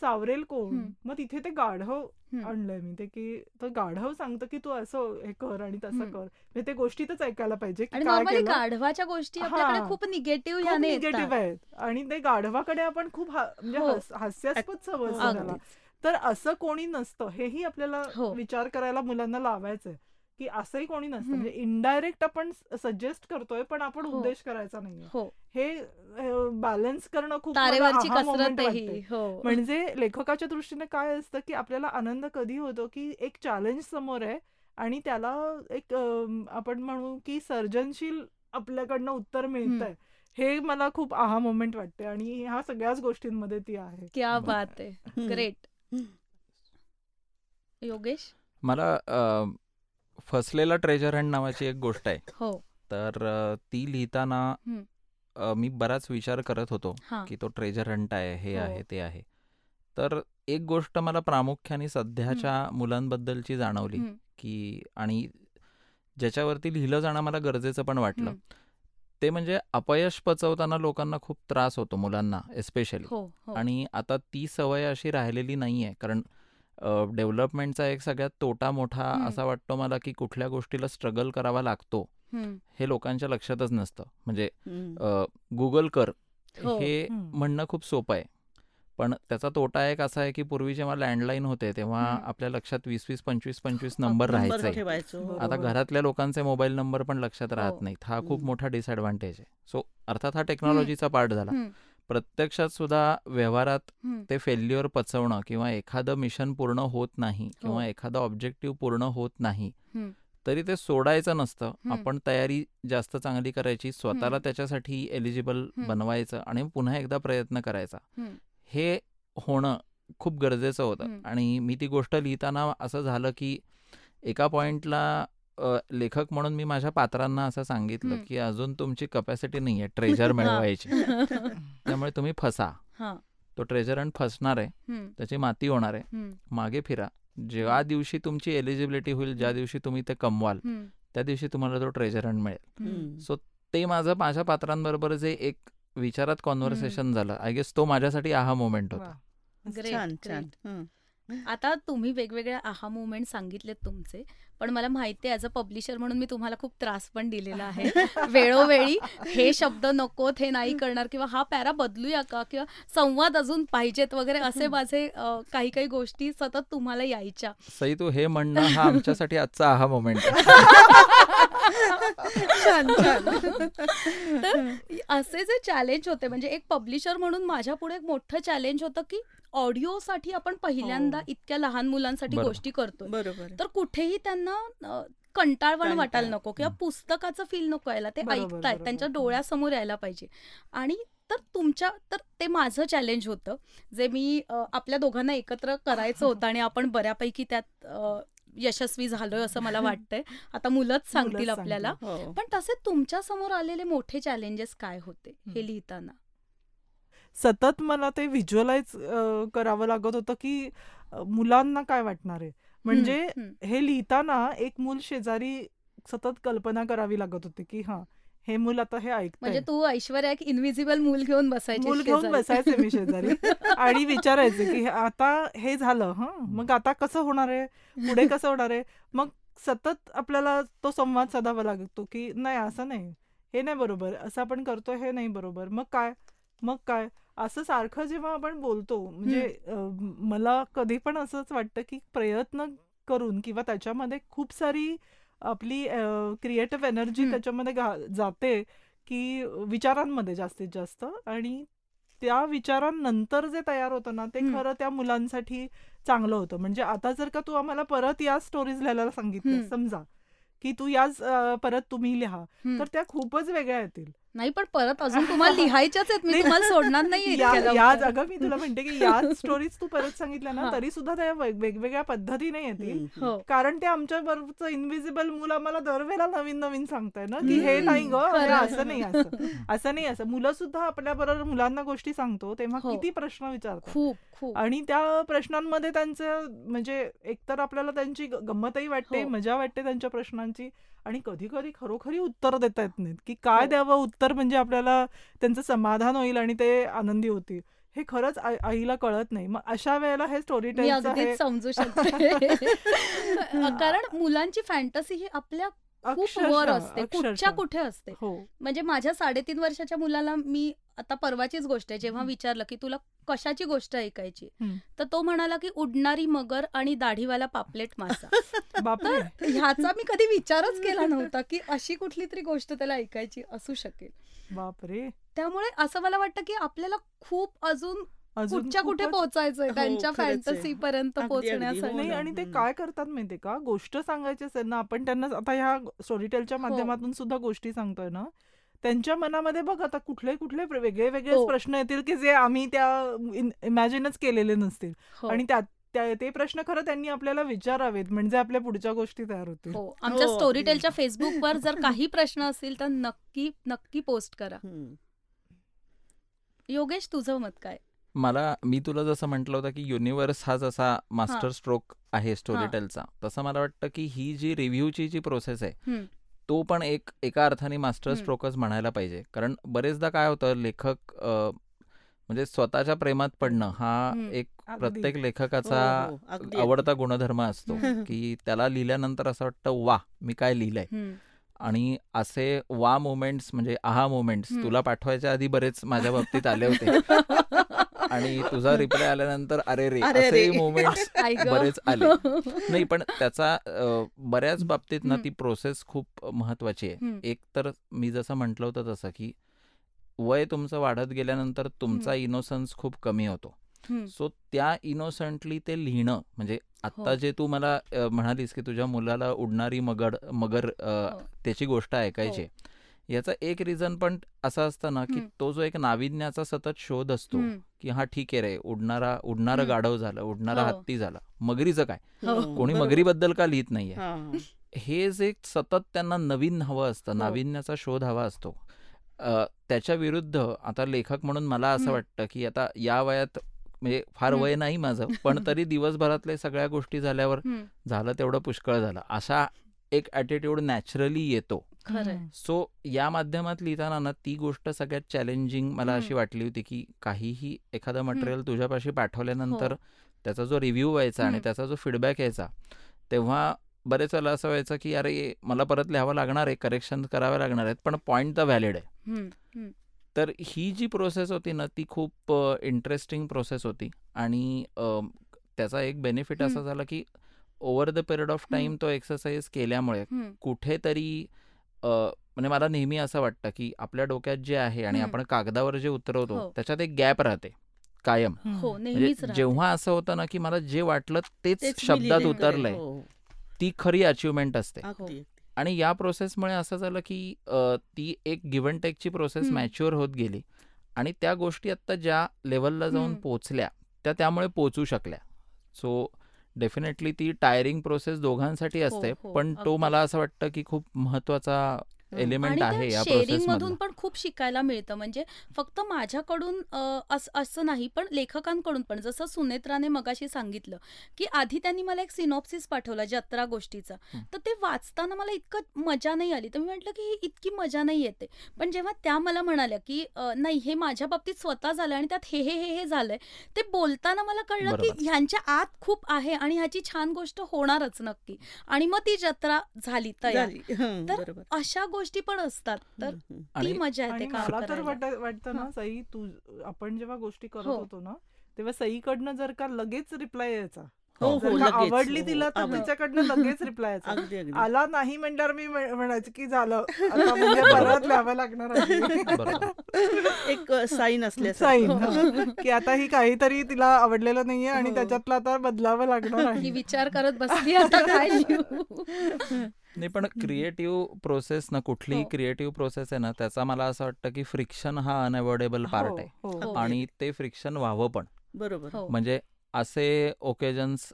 सावरेल कोण. मग तिथे ते गाढव. आणलंय मी ते की तो गाढव सांगतं की तू असं हे कर आणि तसं. कर म्हणजे ते गोष्टीतच ऐकायला पाहिजे गाढवाच्या गोष्टी हा. खूप निगेटिव्ह निगेटिव्ह आहेत आणि ते गाढवाकडे आपण खूप हा- म्हणजे हो. हास- हास्यास्पद समजतो त्याला अगदीच तर असं कोणी नसतं हेही आपल्याला हो. विचार करायला मुलांना लावायचंय की असंही कोणी नसतं. म्हणजे इनडायरेक्ट आपण सजेस्ट करतोय पण आपण हो. उद्देश करायचा नाहीये. हो. हे बॅलन्स करणं खूप. ही. म्हणजे लेखकाच्या दृष्टीने काय असतं की आपल्याला आनंद कधी होतो की एक चॅलेंज समोर आहे आणि त्याला एक आपण म्हणू की सर्जनशील आपल्याकडनं उत्तर मिळतंय. हे मला खूप आहा मोमेंट वाटते आणि ह्या सगळ्याच गोष्टींमध्ये ती आहे. क्या बात आहे. ग्रेट योगेश? मला फसलेला ट्रेजर हंट नावाची एक गोष्ट आहे. हो. तर ती लिहिताना मी बराच विचार करत होतो की तो ट्रेजर हंट आहे हे हो. आहे ते आहे. तर एक गोष्ट मला प्रामुख्याने सध्याच्या मुलांबद्दलची जाणवली. की आणि ज्याच्यावरती लिहिलं जाणं मला गरजेचं पण वाटलं. ते म्हणजे अपयश पचवताना लोकांना खूप त्रास होतो मुलांना एस्पेशली हो हो. आणि आता ती सवय अशी राहिलेली नाही आहे कारण डेव्हलपमेंटचा एक सगळ्यात तोटा मोठा. असा वाटतो मला की कुठल्या गोष्टीला स्ट्रगल करावा लागतो. हे लोकांच्या लक्षातच नसतं म्हणजे. गुगल कर हो. हे. म्हणणं खूप सोपं आहे पण त्याचा तोटा एक असा आहे की पूर्वी जेव्हा लँडलाईन होते तेव्हा. आपल्या लक्षात वीस वीस पंचवीस पंचवीस नंबर राहायचे. आता घरातल्या लोकांचे मोबाईल नंबर पण लक्षात हो. राहत नाहीत हा खूप. मोठा डिसएडव्हान्टेज आहे सो अर्थात हा टेक्नॉलॉजीचा पार्ट झाला. प्रत्यक्षात सुद्धा व्यवहारात. ते फेल्युअर पचवणं किंवा एखादं मिशन पूर्ण होत नाही किंवा हो. एखादं ऑब्जेक्टिव्ह पूर्ण होत नाही. तरी ते सोडायचं नसतं. आपण तयारी जास्त चांगली करायची स्वतःला. त्याच्यासाठी एलिजिबल. बनवायचं आणि पुन्हा एकदा प्रयत्न करायचा. हे होणं खूप गरजेचं होतं. आणि मी ती गोष्ट लिहिताना असं झालं की एका पॉइंटला लेखक म्हणून मी माझ्या पात्रांना असं सांगितलं. की अजून तुमची कपॅसिटी नाही आहे ट्रेजर मिळवायची. <laughs> त्यामुळे तुम्ही फसा. हा. तो ट्रेजर आणि फसणार आहे. त्याची माती होणार आहे. हम्म. मागे फिरा. ज्या दिवशी तुमची एलिजिबिलिटी होईल ज्या दिवशी तुम्ही ते कमवाल हम्म. त्या दिवशी तुम्हाला तो ट्रेजर हंट मिळेल. हम्म. सो ते माझं माझ्या पात्रांबरोबर जे एक विचारात कॉन्व्हर्सेशन झालं आय गेस तो माझ्यासाठी आहा मोमेंट होता. हं. आता तुम्ही वेगवेगळ्या आहा मुवमेंट सांगितलेत तुमचे पण मला माहिती आहे ॲज अ पब्लिशर म्हणून मी तुम्हाला खूप त्रास पण दिलेला आहे. <laughs> वेळोवेळी हे शब्द नकोत हे नाही करणार किंवा हा पॅरा बदलूया का? किंवा संवाद अजून पाहिजेत वगैरे असे माझे काही काही गोष्टी सतत तुम्हाला यायच्या. सई तू हे म्हणणं हा आमच्यासाठी आजचा आहा मोमेंट <laughs> छान छान तर असे जे चॅलेंज होते म्हणजे एक पब्लिशर म्हणून माझ्या पुढे एक मोठं चॅलेंज होतं की ऑडिओसाठी आपण पहिल्यांदा हो. इतक्या लहान मुलांसाठी. गोष्टी करतो बरोबर. तर कुठेही त्यांना कंटाळवाण कंटाळ. वाटायला नको किंवा. पुस्तकाचं फील नको यायला ते ऐकतायत. त्यांच्या डोळ्यासमोर यायला पाहिजे आणि तर तुमच्या तर ते माझं चॅलेंज होतं जे मी आपल्या दोघांना एकत्र करायचं <laughs> होतं आणि आपण बऱ्यापैकी त्यात यशस्वी झालोय असं मला <laughs> वाटतंय. आता मुलंच सांगतील आपल्याला. हो. पण तसे तुमच्यासमोर आलेले मोठे चॅलेंजेस काय होते हे. लिहिताना? सतत मला ते व्हिज्युअलाइज करावं लागत होतं की मुलांना काय वाटणार आहे? म्हणजे. हे लिहिताना एक मूल शेजारी सतत कल्पना करावी लागत होती की हा हे मूल आता हे म्हणजे ऐकतंय तू ऐश्वर्या एक इनविजिबल मूल घेऊन बसायची मूल घेऊन. बसायचे मी शेजारी. <laughs> आणि विचारायचे की आता हे झालं हं? मग आता कसं होणार आहे? पुढे कसं होणार आहे? मग सतत आपल्याला तो संवाद साधावा लागतो की नाही असं नाही. हे नाही बरोबर. असं आपण करतो हे नाही बरोबर. मग काय? मग काय? असं सारखं जेव्हा आपण बोलतो म्हणजे मला कधी पण असंच वाटतं की प्रयत्न करून किंवा त्याच्यामध्ये खूप सारी आपली क्रिएटिव्ह एनर्जी. त्याच्यामध्ये जाते की विचारांमध्ये जास्तीत जास्त आणि त्या विचारांनंतर जे तयार होतं ना ते. खरं त्या मुलांसाठी चांगलं होतं म्हणजे आता जर का तू आम्हाला परत या स्टोरीज लिहायला सांगितलं. समजा की तू याच परत तुम्ही लिहा. तर त्या खूपच वेगळ्या येतील नाही पण परत अजून तुम्हाला लिहायच्याच आहेत मी. <laughs> तुम्हाला सोडणार नाही या याच अगं मी तुला म्हणते की याच स्टोरीज <laughs> तू परत सांगितल्या ना. तरी सुद्धा त्या वेग- वेगवेगळ्या पद्धतीने येतील हं, कारण ते आमच्या बरोबरचं इनविजिबल मूल आम्हाला दरवेळेला नवीन नवीन सांगताय ना की हे नाही ग. असं नाही असं असं नाही असं मुलं सुद्धा आपल्या बरोबर मुलांना गोष्टी सांगतो तेव्हा हो. किती प्रश्न खूप आणि त्या प्रश्नांमध्ये त्यांचं म्हणजे एकतर आपल्याला त्यांची गंमतही वाटते हो. मजा वाटते त्यांच्या प्रश्नांची आणि कधी कधी खरोखरी उत्तर देता येत नाहीत की काय हो. द्यावं उत्तर म्हणजे आपल्याला त्यांचं समाधान होईल आणि ते आनंदी होतील. हे खरंच आई- आईला कळत नाही. मग अशा वेळेला हे स्टोरी समजू <laughs> शकते. कारण मुलांची फॅन्टसी ही आपल्या खूप वर असते कुठच्या. कुठे असते. हो. म्हणजे माझ्या साडेतीन वर्षाच्या मुलाला मी आता परवाचीच गोष्ट आहे जेव्हा. विचारलं की तुला कशाची गोष्ट ऐकायची. तर तो म्हणाला की उडणारी मगर आणि दाढीवाला पापलेट मासा. <laughs> बापरे. तर ह्याचा मी कधी विचारच केला <laughs> नव्हता की अशी कुठली तरी गोष्ट त्याला ऐकायची असू शकेल. बापरे. त्यामुळे असं मला वाटतं की आपल्याला खूप अजून कुठच्या कुठे पोहोचायचंय हो, त्यांच्या. फॅन्टसी पर्यंत. हो पोहोचण्यासाठी नाही ना. आणि ते हम्म. काय करतात माहितीये का गोष्ट सांगायची असेल ना आपण त्यांना आता ह्या स्टोरीटेलच्या हो. माध्यमातून सुद्धा गोष्टी सांगतोय ना त्यांच्या मनामध्ये बघ आता कुठले कुठले वेगळे वेगळे हो. प्रश्न येतील की जे आम्ही त्या इमॅजिनच केलेले नसतील हो. आणि त्यात त्या- ते प्रश्न खरं त्यांनी आपल्याला विचारावेत म्हणजे आपल्या पुढच्या गोष्टी तयार होतील हो आमच्या हो, स्टोरी अगदी. टेलच्या फेसबुकवर जर काही प्रश्न असतील तर नक्की नक्की पोस्ट करा. योगेश तुझं मत काय मला मी तुला जसं म्हटलं होतं की युनिव्हर्स हा जसा मास्टर. स्ट्रोक आहे स्टोरी टेलचा तसं मला वाटतं की ही जी रिव्ह्यूची जी प्रोसेस आहे. तो पण एक एका अर्थाने मास्टर. स्ट्रोकच म्हणायला पाहिजे कारण बरेचदा काय होतं लेखक म्हणजे स्वतःच्या प्रेमात पडणं हा. एक. प्रत्येक लेखकाचा हो, हो. आवडता गुणधर्म असतो. <laughs> की त्याला लिहिल्यानंतर असं वाटतं वा मी काय लिहिलंय. आणि असे वा मोमेंट्स म्हणजे आहा मोमेंट्स. तुला पाठवायच्या आधी बरेच माझ्या बाबतीत आले होते <laughs> आणि तुझा रिप्लाय आल्यानंतर अरे रे अरे असे <laughs> गं. बरेच आले <laughs> नाही पण त्याचा बऱ्याच बाबतीत ना. ती प्रोसेस खूप महत्वाची आहे. एक तर मी जसं म्हटलं होतं तसं की वय तुमचं वाढत गेल्यानंतर तुमचा इनोसन्स खूप कमी होतो. सो त्या इनोसंटली ते लिहिणं म्हणजे आता हो. जे तू मला म्हणालीस की तुझ्या मुलाला उडणारी मगर अ, हो. त्याची गोष्ट ऐकायची आहे. याचं एक रिझन पण असं असतं ना की. तो जो एक नाविन्याचा सतत शोध असतो. की हा ठीक आहे रे उडणारा उडणारं. गाढव झालं उडणारा हो. हत्ती झाला मगरीचं काय हो. कोणी बरोबर. मगरीबद्दल का लिहित नाहीये हा, हा. हे जे सतत त्यांना नवीन हवं असतं हो. नाविन्याचा शोध हवा असतो अ, त्याच्या विरुद्ध आता लेखक म्हणून मला असं. वाटतं की आता या वयात म्हणजे फार. वय नाही माझं पण तरी दिवसभरातले सगळ्या गोष्टी झाल्यावर. झालं तेवढं पुष्कळ झालं असा एक ॲटिट्यूड नॅचरली येतो. सो या माध्यमात लिहिताना ना ती गोष्ट सगळ्यात चॅलेंजिंग मला. अशी वाटली होती की काहीही एखादं मटेरियल तुझ्यापाशी पाठवल्यानंतर हो. त्याचा जो रिव्ह्यू व्हायचा आणि. त्याचा जो फीडबॅक यायचा तेव्हा बरेच वेळेला असं व्हायचं की अरे मला परत लिहावं लागणार आहे करेक्शन करावे लागणार आहेत पण पॉईंट तर व्हॅलिड आहे. तर ही जी प्रोसेस होती ना ती खूप इंटरेस्टिंग प्रोसेस होती आणि त्याचा एक बेनिफिट असा. झाला की over the period of time. तो एक्सरसाइज केल्यामुळे. कुठेतरी अ, म्हणजे मला नेहमी असं वाटतं की आपल्या डोक्यात जे आहे आणि. आपण कागदावर जे उतरवतो हो. त्याच्यात एक गॅप राहते कायम हो म्हणजे. जेव्हा असं होतं ना की मला जे वाटलं तेच शब्दात. उतरलंय हो. ती खरी अचिव्हमेंट असते. आणि या प्रोसेसमुळे असं झालं की अ, ती एक गिव्ह अँड टेकची प्रोसेस. मॅच्युअर होत गेली आणि त्या गोष्टी आता ज्या लेवलला जाऊन. पोचल्या त्या त्यामुळे पोचू शकल्या सो डेफिनेटली ती टायरिंग प्रोसेस दोघांसाठी असते हो, पण तो अगदी. मला असं वाटतं की खूप महत्त्वाचा हो. एलिमेंट आणि आहे या शेअरिंग प्रोसेस मधून पण खूप शिकायला मिळतं. म्हणजे फक्त माझ्याकडून अस- असं नाही पण लेखकांकडून पण. जसं सुनेत्राने मगाशी सांगितलं की आधी त्यांनी मला एक सिनॉप्सिस पाठवला जत्रा गोष्टीचा. तर ते वाचताना मला इतकं मजा नाही आली. तर मी म्हटलं की ही इतकी मजा नाही येते. पण जेव्हा त्या मला म्हणाल्या की नाही हे माझ्या बाबतीत स्वतः झालं आणि त्यात हे हे हे हे झालंय ते बोलताना मला कळलं की. ह्यांच्या आत खूप आहे आणि ह्याची छान गोष्ट होणारच नक्की. आणि मग ती जत्रा झाली तयार. तर अशा गोष्टी पण असतात तर. ती मजा येते काम मला तर वाटतं ना. सई तू आपण जेव्हा गोष्टी करत हो. होतो ना तेव्हा सईकडनं जर का लगेच रिप्लाय यायचा. हो हो. आवडली तिला तर तिच्याकडनं लगेच रिप्लाय आला नाही म्हणल्यावर मी म्हण- म्हणायचे की झालं. म्हणजे परत लिहावं लागणार एक साईन साईन असल्यासारखं. की आता ही काहीतरी तिला आवडलेलं नाहीये आणि. त्याच्यातलं आता बदलावं लागणार ही विचार करत बसली आता काय <laughs> नाही पण क्रिएटिव्ह प्रोसेस ना कुठलीही हो. क्रिएटिव्ह प्रोसेस आहे ना त्याचा मला असं वाटतं की फ्रिक्शन हा अनअवॉइडेबल पार्ट हो, आहे हो. आणि ते फ्रिक्शन व्हावं पण बरोबर. म्हणजे असे ओकेजन्स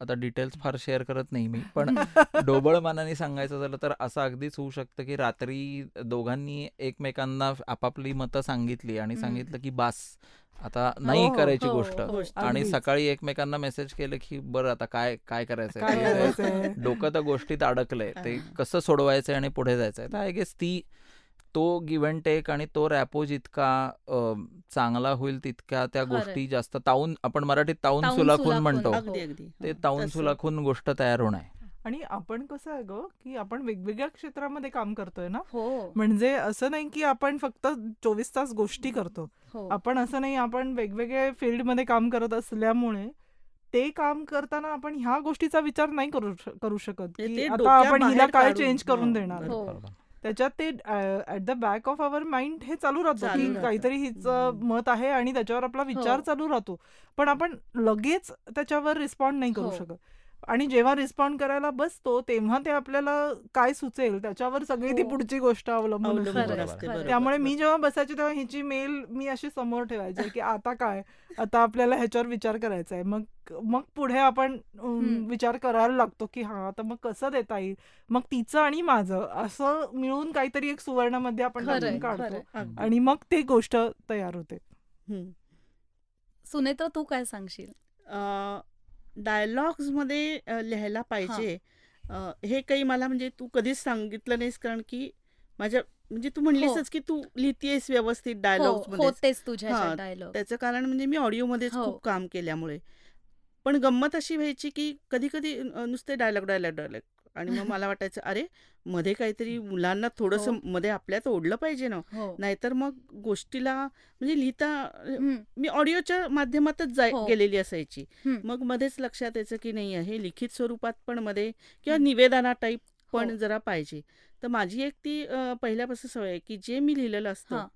आता डिटेल्स फार शेअर करत नाही मी पण डोबळ <laughs> मानाने सांगायचं झालं तर असं अगदीच होऊ शकतं की रात्री दोघांनी एकमेकांना आपापली मतं सांगितली आणि. सांगितलं की बास आता नाही हो, करायची हो, गोष्ट. आणि. सकाळी एकमेकांना मेसेज केलं की बरं आता काय काय करायचंय डोकं त्या गोष्टीत अडकलंय ते. कसं सोडवायचंय आणि पुढे जायचंय तर आय गेस ती तो गिव्ह अँड टेक आणि तो रॅपो जितका चांगला होईल तितक्या त्या. गोष्टी जास्त ताऊन आपण मराठीत ताऊन सुलाखून. म्हणतो ते हं, ताऊन. सुलाखून गोष्ट तयार होणं आहे आणि आपण कसं आहे ग की आपण वेगवेगळ्या क्षेत्रामध्ये काम करतोय ना हो म्हणजे असं नाही की आपण फक्त चोवीस तास गोष्टी करतो हो आपण असं नाही आपण वेगवेगळ्या फील्डमध्ये काम करत असल्यामुळे ते काम करताना आपण ह्या गोष्टीचा विचार नाही करू करू शकत की आता आपण हिला काय चेंज करून देणार हो. त्याच्यात ते at the back of our mind हे चालू राहतं की. काहीतरी हिच. मत आहे आणि त्याच्यावर आपला विचार. चालू राहतो पण आपण लगेच त्याच्यावर रिस्पॉन्ड नाही करू. शकत आणि जेव्हा रिस्पॉन्ड करायला बसतो तेव्हा ते आपल्याला काय सुचेल त्याच्यावर सगळी ती हो. पुढची गोष्ट अवलंबून त्यामुळे मी. जेव्हा बसायचे तेव्हा ह्याची मेल मी अशी समोर ठेवायची की आता काय आता आपल्याला ह्याच्यावर विचार करायचा आहे मग मग पुढे आपण. विचार करायला लागतो की हा आता मग कसं देता येईल मग तिचं आणि माझं असं मिळून काहीतरी एक सुवर्णामध्ये आपण काढतो. आणि मग ती गोष्ट तयार होते. सुनेत्रा तू काय सांगशील डायलॉग्समध्ये अ, लिहायला पाहिजे. हे काही मला म्हणजे तू कधीच सांगितलं नाहीस कारण की माझ्या म्हणजे तू म्हणलीसच की तू लिहितेस व्यवस्थित हो मध्ये होतेच तुझ्या हा, डायलॉग त्याचं कारण म्हणजे मी ऑडिओमध्येच हो. खूप काम केल्यामुळे. पण गंमत अशी व्हायची की कधी कधी नुसते डायलॉग डायलॉग डायलॉग. आणि मग मला वाटायचं अरे मध्ये काहीतरी मुलांना थोडंसं हो. मध्ये आपल्यात ओढलं पाहिजे ना हो नाहीतर मग गोष्टीला म्हणजे लिहिता मी ऑडिओच्या माध्यमातच जाय हो. गेलेली असायची. मग मध्येच लक्षात यायचं की नाही हे लिखित स्वरूपात पण मध्ये किंवा निवेदना टाईप पण. जरा पाहिजे तर माझी एक ती पहिल्यापासून सवय आहे की जे मी लिहिलेलं असतं.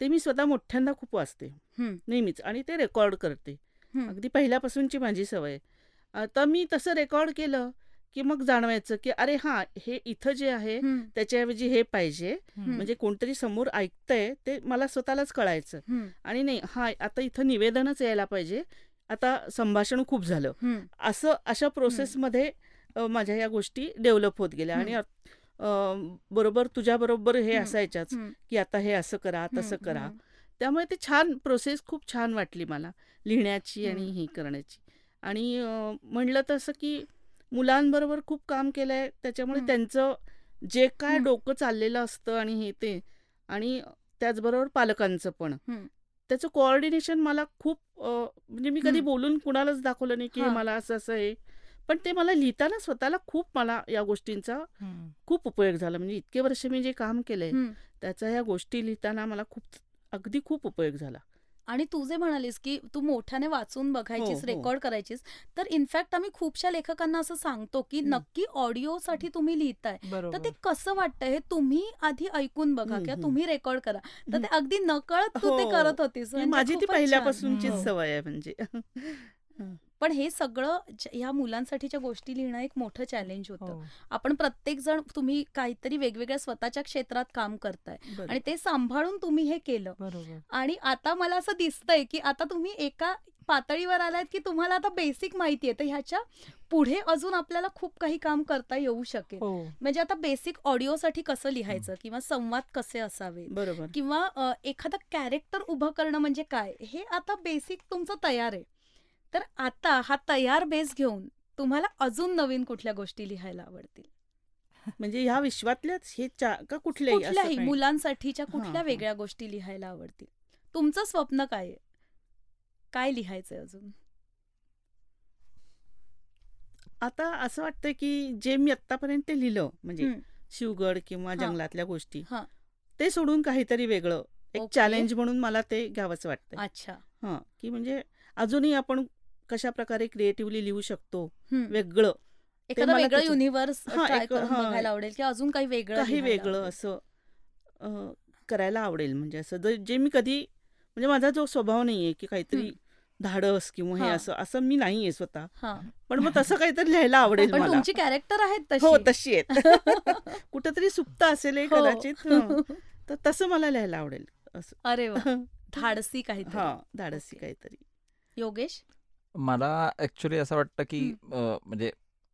ते मी स्वतः मोठ्यांदा खूप वाचते नेहमीच आणि ते रेकॉर्ड करते. अगदी पहिल्यापासूनची माझी सवय आहे. आता मी तसं रेकॉर्ड केलं की मग जाणवायचं की अरे हां हे इथं जे आहे त्याच्याऐवजी हे पाहिजे. म्हणजे कोणतरी समोर ऐकतंय ते मला स्वतःलाच कळायचं. आणि नाही हा आता इथं निवेदनच यायला पाहिजे. आता संभाषण खूप झालं. असं अशा प्रोसेसमध्ये माझ्या या गोष्टी डेव्हलप होत गेल्या. आणि बरोबर तुझ्याबरोबर हे हम्म. असायच्याच की आता हे असं करा तसं करा. त्यामुळे ते छान प्रोसेस खूप छान वाटली मला लिहिण्याची आणि. ही. करण्याची. आणि म्हणलं तसं की मुलांबरोबर खूप काम केलं आहे त्याच्यामुळे. त्यांचं जे काय. डोकं चाललेलं असतं आणि हे ते आणि त्याचबरोबर पालकांचं पण. त्याचं कोऑर्डिनेशन मला खूप म्हणजे मी कधी. बोलून कुणालाच दाखवलं नाही की. मला असं असं आहे पण ते मला लिहिताना स्वतःला खूप मला या गोष्टींचा खूप उपयोग झाला म्हणजे इतके वर्ष मी जे काम केलंय. त्याचा ह्या गोष्टी लिहिताना मला खूप अगदी खूप उपयोग झाला आणि तू जे म्हणालीस की तू मोठ्याने वाचून बघायचीस हो, हो. रेकॉर्ड करायचीस तर इनफॅक्ट आम्ही खूपशा लेखकांना असं सांगतो की. नक्की ऑडिओसाठी तुम्ही लिहिताय तर ते कसं वाटतंय हे तुम्ही आधी ऐकून बघा किंवा. तुम्ही रेकॉर्ड करा तर. ते अगदी नकळत तू ते हो. करत होतीस म्हणजे माझी ती. पहिल्यापासूनचीच. सवय आहे म्हणजे <laughs> पण हे सगळं ह्या मुलांसाठीच्या गोष्टी लिहिणं एक मोठं चॅलेंज होतं. हो. आपण प्रत्येक जण तुम्ही काहीतरी वेगवेगळ्या स्वतःच्या क्षेत्रात काम करताय. आणि ते सांभाळून तुम्ही हे केलं. आणि आता मला असं दिसतंय की आता तुम्ही एका पातळीवर आलात की तुम्हाला आता बेसिक माहिती आहे. तर ह्याच्या पुढे अजून आपल्याला खूप काही काम करता येऊ शकेल. हो. म्हणजे आता बेसिक ऑडिओसाठी कसं लिहायचं किंवा संवाद कसे असावे बरोबर. किंवा एखादं कॅरेक्टर उभं करणं म्हणजे काय? हे आता बेसिक तुमचं तयार आहे. तर आता हा तयार बेस घेऊन तुम्हाला अजून नवीन कुठल्या गोष्टी लिहायला आवडतील म्हणजे ह्या विश्वातल्याच हे चा का कुठल्याही? मुलांसाठीच्या कुठल्या. वेगळ्या गोष्टी लिहायला आवडतील तुमचं स्वप्न काय आहे काय लिहायचंय अजून आता असं वाटतं की जे मी आतापर्यंत लिहिलं म्हणजे. शिवगड किंवा. जंगलातल्या गोष्टी. ते सोडून काहीतरी वेगळं एक. चॅलेंज म्हणून मला ते घ्यावंच वाटतं अच्छा हां की म्हणजे अजूनही आपण कशा प्रकारे क्रिएटिव्हली लिहू शकतो. वेगळं एखादं वेगळं युनिव्हर्स. बघायला आवडेल की अजून काही वेगळं काही वेगळं? असं करायला आवडेल म्हणजे असं ज- मी कधी म्हणजे माझा जो स्वभाव नाहीये की काहीतरी धाडस किंवा हे. असं असं मी नाहीये स्वतः. पण मग तसं काहीतरी लिहायला आवडेल पण मला तुमची कॅरेक्टर आहेत हो तशी आहेत <laughs> कुठंतरी सुप्त असेल हे. कदाचित. तर तसं मला लिहायला आवडेल असं अरे <laughs> धाडसी काहीतरी हा धाडसी. काहीतरी योगेश मला ऍक्च्युली असं वाटतं की अ, म्हणजे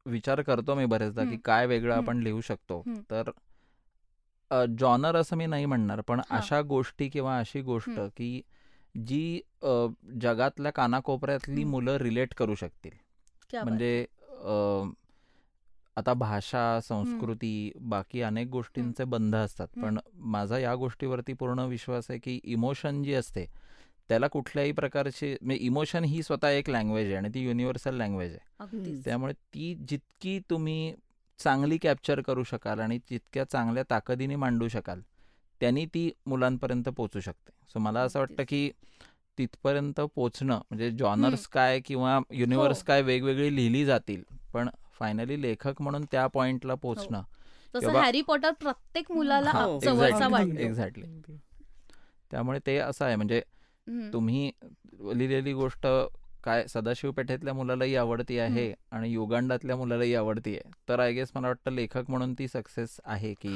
विचार करतो मी बरेचदा की हम्म. काय वेगळं हम्म. आपण लिहू शकतो हम्म. तर जॉनर असं मी नाही म्हणणार पण हा. अशा गोष्टी किंवा अशी गोष्ट हम्म. की जी अ, जगातल्या कानाकोपऱ्यातली हम्म. मुलं रिलेट करू शकतील क्या बात म्हणजे अ, आता भाषा संस्कृती बाकी अनेक गोष्टींचे बंध असतात हम्म. पण माझा या गोष्टीवरती पूर्ण विश्वास आहे की इमोशन जी असते त्याला कुठल्याही प्रकारची म्हणजे इमोशन ही स्वतः एक लँग्वेज आहे आणि ती युनिव्हर्सल लँग्वेज आहे त्यामुळे ती जितकी तुम्ही चांगली कॅप्चर करू शकाल आणि जितक्या चांगल्या ताकदीने मांडू शकाल त्यांनी ती मुलांपर्यंत पोचू शकते सो मला असं वाटतं. की तिथपर्यंत पोचणं म्हणजे जॉनर्स काय किंवा युनिव्हर्स हो. काय वेगवेगळी लिहिली जातील पण फायनली लेखक म्हणून त्या पॉइंटला पोचणं तसं हॅरी पॉटर प्रत्येक मुलाला हा, Exactly. त्यामुळे ते असं आहे म्हणजे. तुम्ही लिहिलेली गोष्ट काय सदाशिव पेठेतल्या मुलालाही आवडती आहे आणि युगांडातल्या मुलालाही आवडती आहे. तर आय गेस मला वाटतं लेखक म्हणून ती सक्सेस आहे की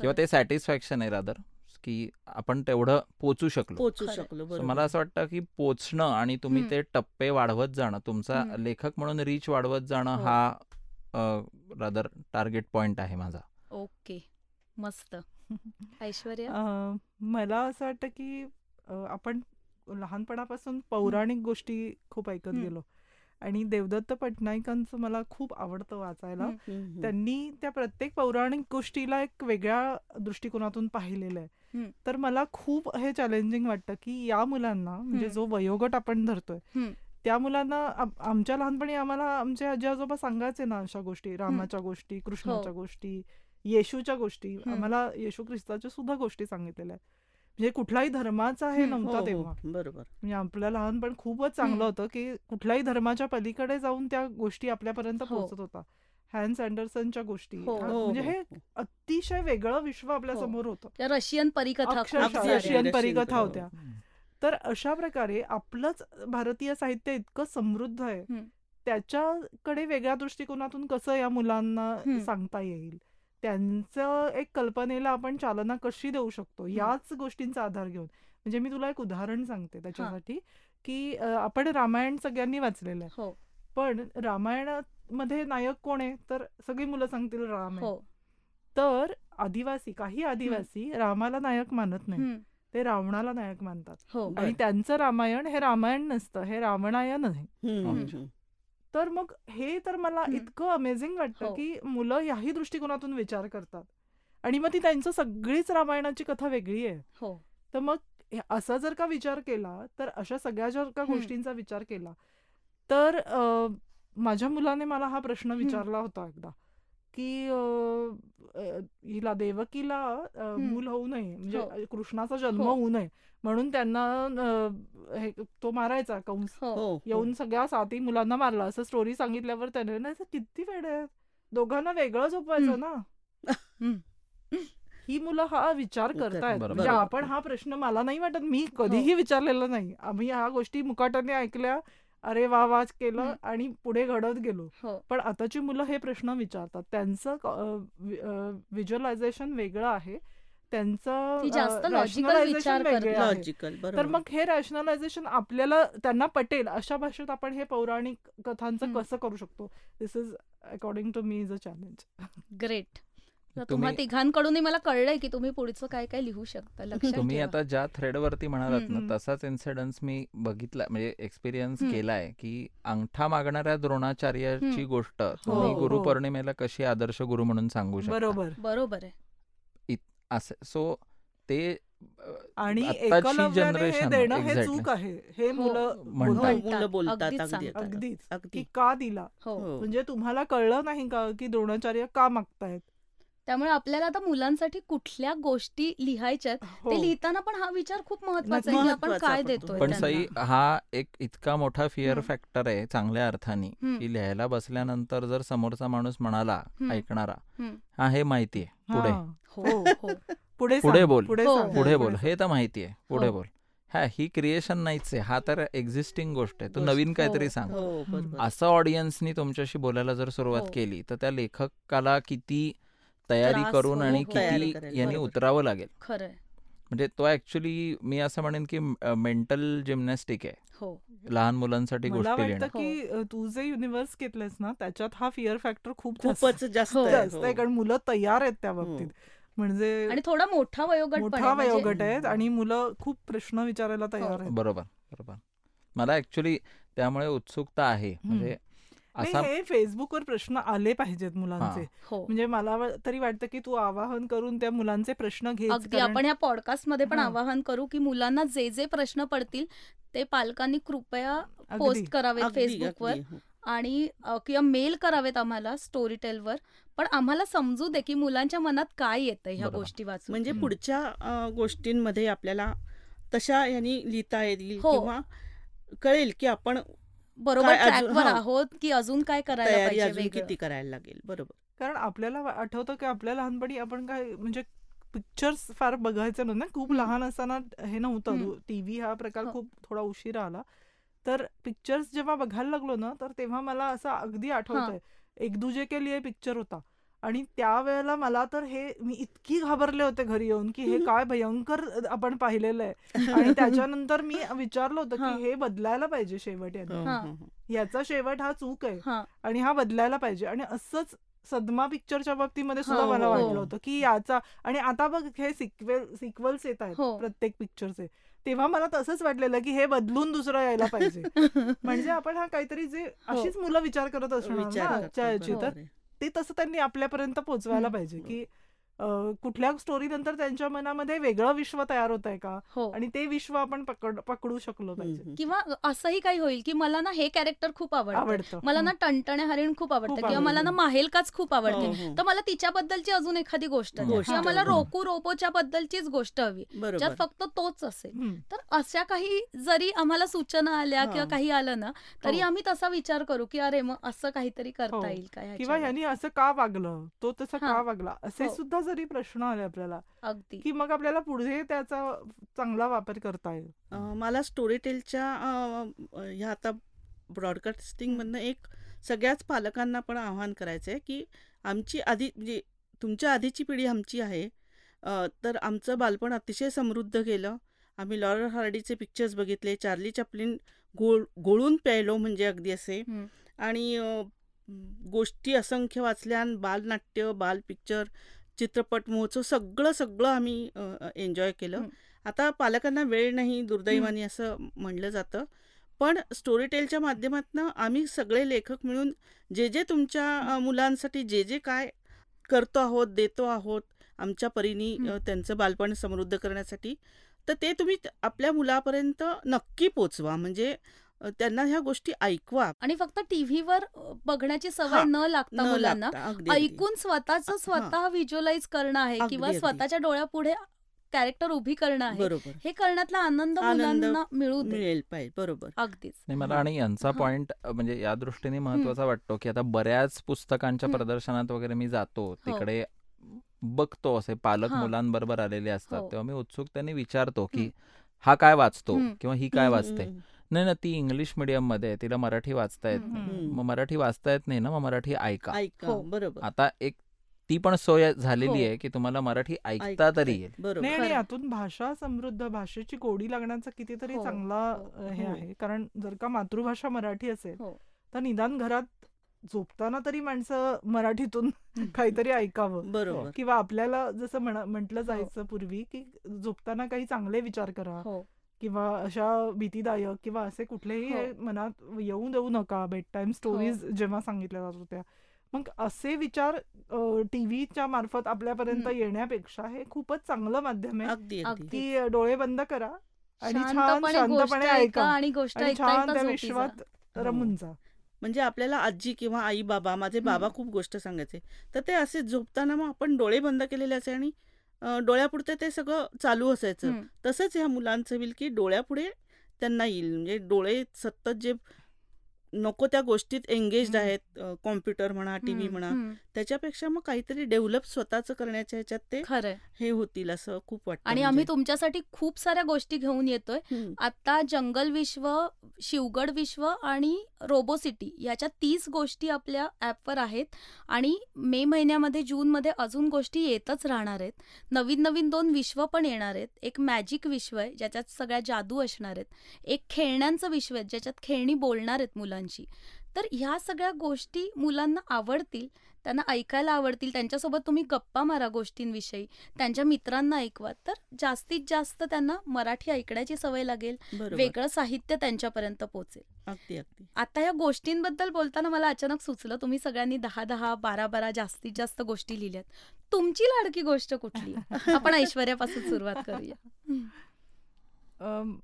किंवा ते सॅटिस्फॅक्शन आहे रादर की आपण तेवढं पोचू शकलो. पोचू. शकलो मला असं वाटतं की पोचणं आणि तुम्ही. ते टप्पे वाढवत जाणं तुमचा. लेखक म्हणून रीच वाढवत जाणं हो. हा रादर टार्गेट पॉइंट आहे माझा. ओके मस्त. <laughs> ऐश्वर्या? मला असं वाटतं की आपण लहानपणापासून पौराणिक गोष्टी खूप ऐकत. गेलो आणि देवदत्त पटनायकांचं मला खूप आवडतं वाचायला. त्यांनी त्या प्रत्येक पौराणिक गोष्टीला एक वेगळ्या दृष्टिकोनातून पाहिलेलं. आहे तर मला खूप हे चॅलेंजिंग वाटतं की या मुलांना म्हणजे. जो वयोगट आपण धरतोय. त्या मुलांना आम- आमच्या लहानपणी आम्हाला आमचे आजी आजोबा सांगायचे ना अशा गोष्टी रामाच्या गोष्टी कृष्णाच्या गोष्टी येशूच्या गोष्टी हो. आम्हाला येशू ख्रिस्ताच्या सुद्धा गोष्टी सांगितलेल्या आहेत म्हणजे कुठलाही धर्माचा हे हम्म. हो, नव्हता हो, तेव्हा बरोबर म्हणजे आपलं लहानपण खूपच चांगलं. होतं की कुठल्याही धर्माच्या पलीकडे जाऊन त्या गोष्टी आपल्यापर्यंत हो. पोहोचत होता हॅन्स अँडरसनच्या गोष्टी म्हणजे हो. अतिशय वेगळं विश्व आपल्या. समोर होतं त्या रशियन परिकथा रशियन. परिकथा. होत्या. तर अशा प्रकारे आपलंच भारतीय साहित्य इतकं समृद्ध आहे. त्याच्याकडे वेगळ्या दृष्टिकोनातून कसं या मुलांना. सांगता येईल त्यांचं एक कल्पनेला आपण चालना कशी देऊ शकतो याच गोष्टींचा आधार घेऊन. म्हणजे मी तुला एक उदाहरण सांगते त्याच्यासाठी की आपण रामायण सगळ्यांनी वाचलेलं आहे. हो. पण रामायणामध्ये नायक कोण आहे? तर सगळी मुलं सांगतील राम आहे. हो. तर आदिवासी काही आदिवासी रामाला नायक मानत नाही. ते रावणाला नायक मानतात. हो. आणि त्यांचं रामायण हे रामायण नसतं हे रावणायन आहे. तर मग हे तर मला. इतकं अमेझिंग वाटतं हो. की मुलं याही दृष्टिकोनातून विचार करतात आणि मग ती त्यांचं सगळीच रामायणाची कथा वेगळी आहे हो तर मग असा जर का विचार केला तर अशा सगळ्या जर का. गोष्टींचा विचार केला तर माझ्या मुलाने मला हा प्रश्न. विचारला होता एकदा की हिला देवकीला. मूल होऊ नये म्हणजे हो. कृष्णाचा जन्म हो. होऊ नये म्हणून त्यांना तो मारायचा कंस हो. येऊन सगळ्या साती मुलांना मारला असं स्टोरी सांगितल्यावर त्याने ना किती वेळ आहेत दोघांना वेगळं झोपवायचं हम्म. ना. <laughs> ही मुलं हा विचार करतायत. म्हणजे आपण हा प्रश्न मला नाही वाटत मी कधीही विचारलेला नाही आम्ही ह्या गोष्टी मुकाटाने ऐकल्या अरे वा वाच केलं. आणि पुढे घडत गेलो. हो. पण आताची मुलं हे प्रश्न विचारतात. त्यांचं व्हिज्युअलायझेशन वेगळं आहे. त्यांचं वेगळे तर मग हे रॅशनलायझेशन आपल्याला त्यांना पटेल अशा भाषेत आपण हे पौराणिक कथांचं. कसं करू शकतो? This is according to me is a challenge great तुम्हा तिघांकडूनही मला कळलंय की तुम्ही पुढचं काय काय लिहू शकता लक्षात <laughs> तुम्ही. आता ज्या थ्रेडवरती म्हणालात ना. तसाच इन्सिडन्स मी बघितला म्हणजे एक्सपिरियन्स. केलाय की अंगठा मागणाऱ्या द्रोणाचार्याची. गोष्ट हो, तुम्ही हो. गुरुपौर्णिमेला कशी आदर्श गुरु म्हणून सांगू शकता बरोबर बरोबर आहे असं सो ते आणि देणं हे exactly. चूक आहे हे हो. मुलं बोलतात. अगदीच की का दिला. म्हणजे तुम्हाला कळलं नाही का की द्रोणाचार्य का मागतायत त्यामुळे आपल्याला आता मुलांसाठी कुठल्या गोष्टी लिहायच्या आहेत, हो. ते लिहिताना पण हा विचार खूप महत्त्वाचा आहे की आपण काय. देतोय पण. सई हा एक इतका मोठा फिअर. फॅक्टर आहे चांगल्या अर्थाने. की लिहायला बसल्यानंतर जर समोरचा माणूस म्हणाला. ऐकणारा. हा हे माहितीये पुढे हा. हो <laughs> पुढे पुढे बोल. पुढे पुढे बोल. हे तर माहितीये पुढे हो. बोल हा ही क्रिएशन नाहीच आहे हा तर एक्झिस्टिंग गोष्ट आहे तू. नवीन काहीतरी. सांग असं ऑडियन्सनी तुमच्याशी बोलायला जर सुरुवात. केली तर त्या लेखकाला किती तयारी करून हो, आणि हो. किती यांनी. उतरावं लागेल खरंय म्हणजे तो ऍक्च्युली मी असं म्हणेन की मेंटल जिम्नॅस्टिक आहे हो लहान मुलांसाठी मला गोष्टी वाटतं लिहिणं की तू जे युनिव्हर्स घेतलंस ना त्याच्यात हा फिअर फॅक्टर खूप खूपच जास्त हो. आहे, जास्त हो. आहे कारण मुलं तयार आहेत त्या हो. बाबतीत म्हणजे आणि थोडा मोठा वयोगट पण मोठा आहे, म्हणजे- वयोगट आहेत आणि मुलं खूप प्रश्न विचारायला तयार हो. आहेत बरोबर बरोबर मला ऍक्च्युली त्यामुळे उत्सुकता आहे म्हणजे हे फेसबुकवर प्रश्न आले पाहिजेत मुलांचे हो म्हणजे मला तरी वाटतं की तू आवाहन करून त्या मुलांचे प्रश्न घे अगदी आपण या पॉडकास्टमध्ये पण. आवाहन करू की मुलांना जे जे प्रश्न पडतील ते पालकांनी कृपया पोस्ट करावेत अगदी, फेसबुकवर हो. आणि किंवा मेल करावेत आम्हाला स्टोरी टेलवर पण आम्हाला समजू दे की मुलांच्या मनात काय येतं ह्या. गोष्टी वाचून म्हणजे. पुढच्या गोष्टींमध्ये आपल्याला तशा यांनी लिहिता येईल हो. किंवा कळेल की आपण बरोबर ट्रॅकवर. आहोत की अजून काय करायला पाहिजे किती करायला लागेल बरोबर कारण आपल्याला आठवतं की आपल्या लहानपणी आपण काय म्हणजे पिक्चर्स फार बघायचे नव्हते ना खूप. लहान असताना हे. नव्हतं टीव्ही हा प्रकार हो. खूप थोडा उशिरा आला तर पिक्चर्स जेव्हा बघायला लागलो ना तर तेव्हा मला असं अगदी आठवतंय एक दुजे के लिए पिक्चर होता आणि त्यावेळेला मला तर हे मी इतकी घाबरले होते घरी येऊन की हे काय भयंकर आपण पाहिलेलं आहे <laughs> आणि त्याच्यानंतर मी विचारलं होतं हां. की हे बदलायला पाहिजे शेवट यांनी हो, हां. हो, हो. याचा शेवट हा चूक आहे हां आणि हा बदलायला पाहिजे आणि असंच सदमा पिक्चरच्या बाबतीमध्ये सुद्धा हो, मला हो. वाटलं होतं की याचा आणि आता बघ हे सिक्वेल सिक्वल्स येत आहेत हो. प्रत्येक पिक्चरचे तेव्हा मला तसंच वाटलेलं की हे बदलून दुसरं यायला पाहिजे <laughs> म्हणजे आपण हा काहीतरी जे अशीच मुलं विचार करत असणार तर. ते तसं त्यांनी आपल्यापर्यंत पोहोचवायला. पाहिजे की कुठल्या स्टोरी नंतर त्यांच्या मनामध्ये वेगळं विश्व तयार होत आहे का हो आणि ते विश्व आपण पकड पकडू शकलो पाहिजे. किंवा असंही काही होईल की मला ना हे कॅरेक्टर खूप आवडतं मला ना. टणटणे हरिण खूप आवडतं किंवा मला ना. माहेलकाच खूप आवडते हो, हो. तर मला तिच्याबद्दलची अजून एखादी गोष्ट किंवा मला. रोकू रोबोच्या बद्दलचीच गोष्ट हवी ज्यात फक्त तोच असेल. तर अशा काही जरी आम्हाला सूचना आल्या. किंवा काही आलं ना तरी हो. आम्ही तसा विचार करू की अरे मग असं काहीतरी हो. करता येईल का किंवा? ह्यांनी असं का वागलं तो तसा. का वागला असे. सुद्धा जरी प्रश्न आले आपल्याला अगदी. की मग आपल्याला पुढे त्याचा चांगला वापर करता येईल. मला स्टोरी टेलच्या ह्या आता ब्रॉडकास्टिंगमधनं एक सगळ्याच पालकांना पण आवाहन करायचं आहे की आमची आधी म्हणजे तुमच्या आधीची पिढी आमची आहे. तर आमचं बालपण अतिशय समृद्ध गेलं. आम्ही लॉरर हार्डीचे पिक्चर्स बघितले चार्ली चॅपलिन गोळ गोळून प्यायलो म्हणजे अगदी असे. आणि गोष्टी असंख्य वाचल्या बालनाट्य बाल पिक्चर चित्रपट महोत्सव सगळं सगळं आम्ही एन्जॉय केलं. आता पालकांना वेळ नाही दुर्दैवाने असं म्हणलं जातं. पण स्टोरी टेलच्या माध्यमातून आम्ही सगळे लेखक मिळून जे जे तुमच्या मुलांसाठी जे जे काय करतो आहोत देतो आहोत आमच्या परीने त्यांचं बालपण समृद्ध करण्यासाठी तर ते तुम्ही आपल्या मुलापर्यंत नक्की पोचवा. म्हणजे त्यांना ह्या गोष्टी ऐकवा आणि फक्त टीव्हीवर बघण्याची सवय. न लागता मुलांना. ऐकून स्वतःच स्वतः व्हिज्युअलाइज करणं आहे किंवा. स्वतःच्या डोळ्यापुढे कॅरेक्टर उभी करणं आहे बरोबर हे करण्यातला आनंद आनंद मुलांना मिळू मिळेल पाहिजे बरोबर अगदीच नाही मला आणि यांचा. पॉइंट म्हणजे या दृष्टीने महत्त्वाचा वाटतो की आता बऱ्याच पुस्तकांच्या. प्रदर्शनात वगैरे मी जातो हो. तिकडे बघतो असे पालक. मुलांबरोबर आलेले असतात हो. तेव्हा मी उत्सुकतेने विचारतो की हं. काय वाचतो. किंवा ही काय वाचते नाही ना ती इंग्लिश मिडियममध्ये आहे, तिला मराठी वाचता येत हं. नाही. मग मराठी वाचता येत नाही ना मग मराठी ऐका ऐका हो. बरोबर आता एक ती पण सोय हो. झालेली आहे की तुम्हाला मराठी ऐकता तरी येईल. येईल बरोबर नाही आणि. यातून भाषा समृद्ध भाषेची गोडी लागण्याचा कितीतरी हो, चांगला हो, हे हो. आहे कारण जर का मातृभाषा मराठी असेल हो. तर निदान घरात झोपताना तरी माणसं मराठीतून <laughs> काहीतरी ऐकावं बरोबर किंवा आपल्याला जसं म्हटलं जायचं पूर्वी की झोपताना काही चांगले विचार करा हो किंवा अशा भीतीदायक किंवा असे कुठलेही हो. हे मनात येऊ देऊ नका बेड टाइम स्टोरीज जेव्हा सांगितल्या जात होत्या मग असे विचार टीव्हीच्या मार्फत आपल्यापर्यंत हं. येण्यापेक्षा हे खूपच चांगलं माध्यम आहे. की डोळे बंद करा आणि छान शांतपणे ऐका आणि गोष्ट छान त्या विश्वात जा. रमून जा म्हणजे आपल्याला आजी किंवा आई बाबा माझे बाबा हं. खूप गोष्ट सांगायचे तर ते असे झोपताना मग आपण डोळे बंद केलेले असे आणि अ, डोळ्यापुरते ते सगळं चालू असायचं. तसंच ह्या मुलांचं होईल की डोळ्यापुढे त्यांना येईल म्हणजे डोळे सतत जे नको त्या गोष्टीत एंगेज्ड हं. आहेत कॉम्प्युटर म्हणा टी व्ही हं, म्हणा. त्याच्यापेक्षा मग काहीतरी डेव्हलप स्वतःचं करण्याच्या ह्याच्यात ते खरंय हे होतील असं खूप वाटतं आणि म्हणजे. आम्ही तुमच्यासाठी खूप साऱ्या गोष्टी घेऊन येतोय. आता जंगल विश्व शिवगड विश्व आणि रोबो सिटी याच्या तीस गोष्टी आपल्या ॲपवर आहेत आणि मे महिन्यामध्ये जूनमध्ये अजून गोष्टी येतच राहणार आहेत नवीन नवीन दोन विश्व पण येणार आहेत एक मॅजिक विश्व आहे ज्याच्यात सगळ्या जादू असणार आहेत एक खेळण्यांचं विश्व आहे ज्याच्यात खेळणी बोलणार आहेत मुलांची. तर ह्या सगळ्या गोष्टी मुलांना आवडतील त्यांना ऐकायला आवडतील त्यांच्यासोबत तुम्ही गप्पा मारा गोष्टींविषयी त्यांच्या मित्रांना ऐकवा. तर जास्तीत जास्त त्यांना मराठी ऐकण्याची सवय लागेल वेगळं साहित्य त्यांच्यापर्यंत पोहोचेल. अगदी अगदी. आता या गोष्टींबद्दल बोलताना मला अचानक सुचलं तुम्ही सगळ्यांनी दहा दहा बारा बारा जास्तीत जास्त गोष्टी लिहिल्यात. तुमची लाडकी गोष्ट कुठली? <laughs> आपण ऐश्वर्यापासून सुरुवात करूया. अम,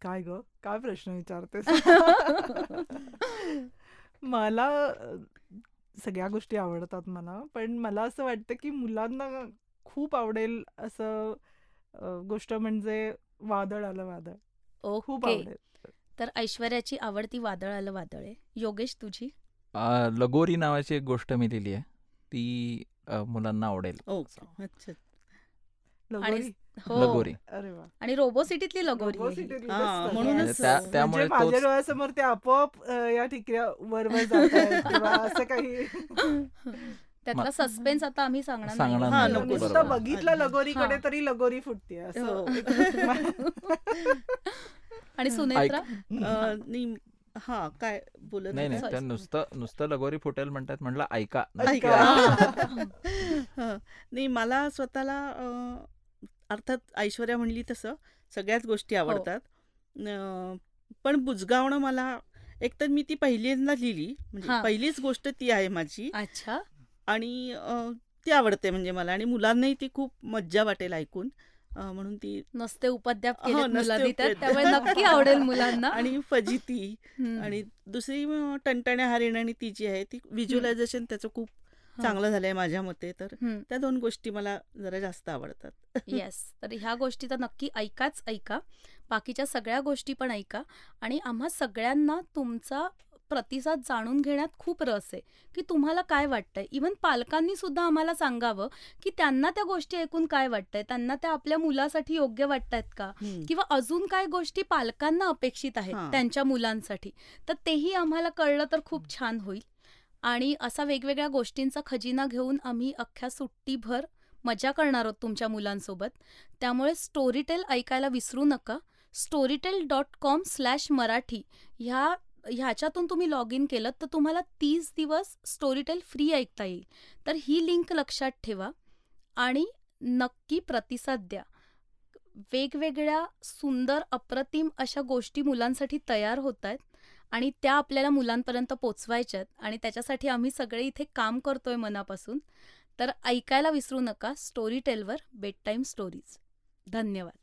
काय ग काय प्रश्न विचारतेस <laughs> मला सगळ्या गोष्टी आवडतात मला. पण मला असं वाटतं, की मुलांना खूप आवडेल असं गोष्ट म्हणजे वादळ आलं वादळ. खूप ओके. आवडेल. तर ऐश्वर्याची आवडती वादळ आलं वादळ आहे. योगेश तुझी? लगोरी नावाची एक गोष्ट मी लिहिली आहे. ती मुलांना आवडेल. ओके. अच्छा. आणि लगोरी? हो. लगोरी. अरे वाह! आणि रोबो सिटीतली लगोरी आहे ही. हां. म्हणूनच म्हणजे त्या त्यामुळे माझ्या डोळ्यासमोर ते आपोआप अ, या ठिकऱ्या वर-वर किंवा असं काही त्यातला सस्पेन्स आता आम्ही सांगणार सांगणार नाही. हां, नाही. नको. नुसतं बरोबर. बघितलं लगोरीकडे हां. तरी लगोरी फुटते असं. हो. <laughs> आणि सुनेत्रा? अ, नाही हां, काय बोलत नाही? नाही. त्या नुसतं नुसतं लगोरी फुटेल म्हणतात म्हटलं ऐका. ऐका. हां. हं. नाही मला स्वतःला अ, अर्थात ऐश्वर्या म्हणली तसं सगळ्याच गोष्टी हो. आवडतात. अ, पण बुजगावणं मला एकतर मी ती पहिल्यांदा लिहिली म्हणजे हां. पहिलीच गोष्ट ती आहे माझी अच्छा. आणि अ, ती आवडते म्हणजे मला आणि मुलांनाही ती खूप मज्जा वाटेल ऐकून. अ, म्हणून ती नसते उपद्व्याप हां, केलेत नसते मुलांनी त्यात उपद्व्याप. त्यामुळे नक्की आवडेल मुलांना. <laughs> आणि फजिती. आणि दुसरी अ, टणटण्या हरिणाणी ती जी आहे ती व्हिज्युअलायझेशन त्याचं खूप. चांगलं झालंय माझ्या मते तर. त्या दोन गोष्टी मला जरा जास्त आवडतात. <laughs> येस. तर ह्या गोष्टी तर नक्की ऐकाच ऐका. बाकीच्या सगळ्या गोष्टी पण ऐका आणि आम्हा सगळ्यांना तुमचा प्रतिसाद जाणून घेण्यात खूप रस आहे, की तुम्हाला काय वाटतंय. इव्हन पालकांनी सुद्धा आम्हाला सांगावं, की त्यांना त्या गोष्टी ऐकून काय वाटतंय. त्यांना त्या आपल्या मुलासाठी योग्य वाटतायत का? किंवा अजून काय गोष्टी पालकांना अपेक्षित आहेत. त्यांच्या मुलांसाठी. तर तेही आम्हाला कळलं तर खूप छान होईल. आणि असा वेगवेगळ्या गोष्टींचा खजिना घेऊन आम्ही अख्ख्या सुट्टीभर मजा करणार आहोत तुमच्या मुलांसोबत. त्यामुळे स्टोरीटेल ऐकायला विसरू नका. Storytel dot com slash Marathi ह्या ह्याच्यातून तुम्ही लॉग इन केलं तर तुम्हाला तीस दिवस स्टोरीटेल फ्री ऐकता येईल. तर ही लिंक लक्षात ठेवा आणि नक्की प्रतिसाद द्या. वेगवेगळ्या सुंदर, अप्रतिम अशा गोष्टी मुलांसाठी तयार होतायत आणि त्या आपल्याला मुलांपर्यंत पोचवायच्यात आणि त्याच्यासाठी आम्ही सगळे इथे काम करतोय मनापासून. तर ऐकायला विसरू नका स्टोरी टेलवर बेड टाईम स्टोरीज. धन्यवाद.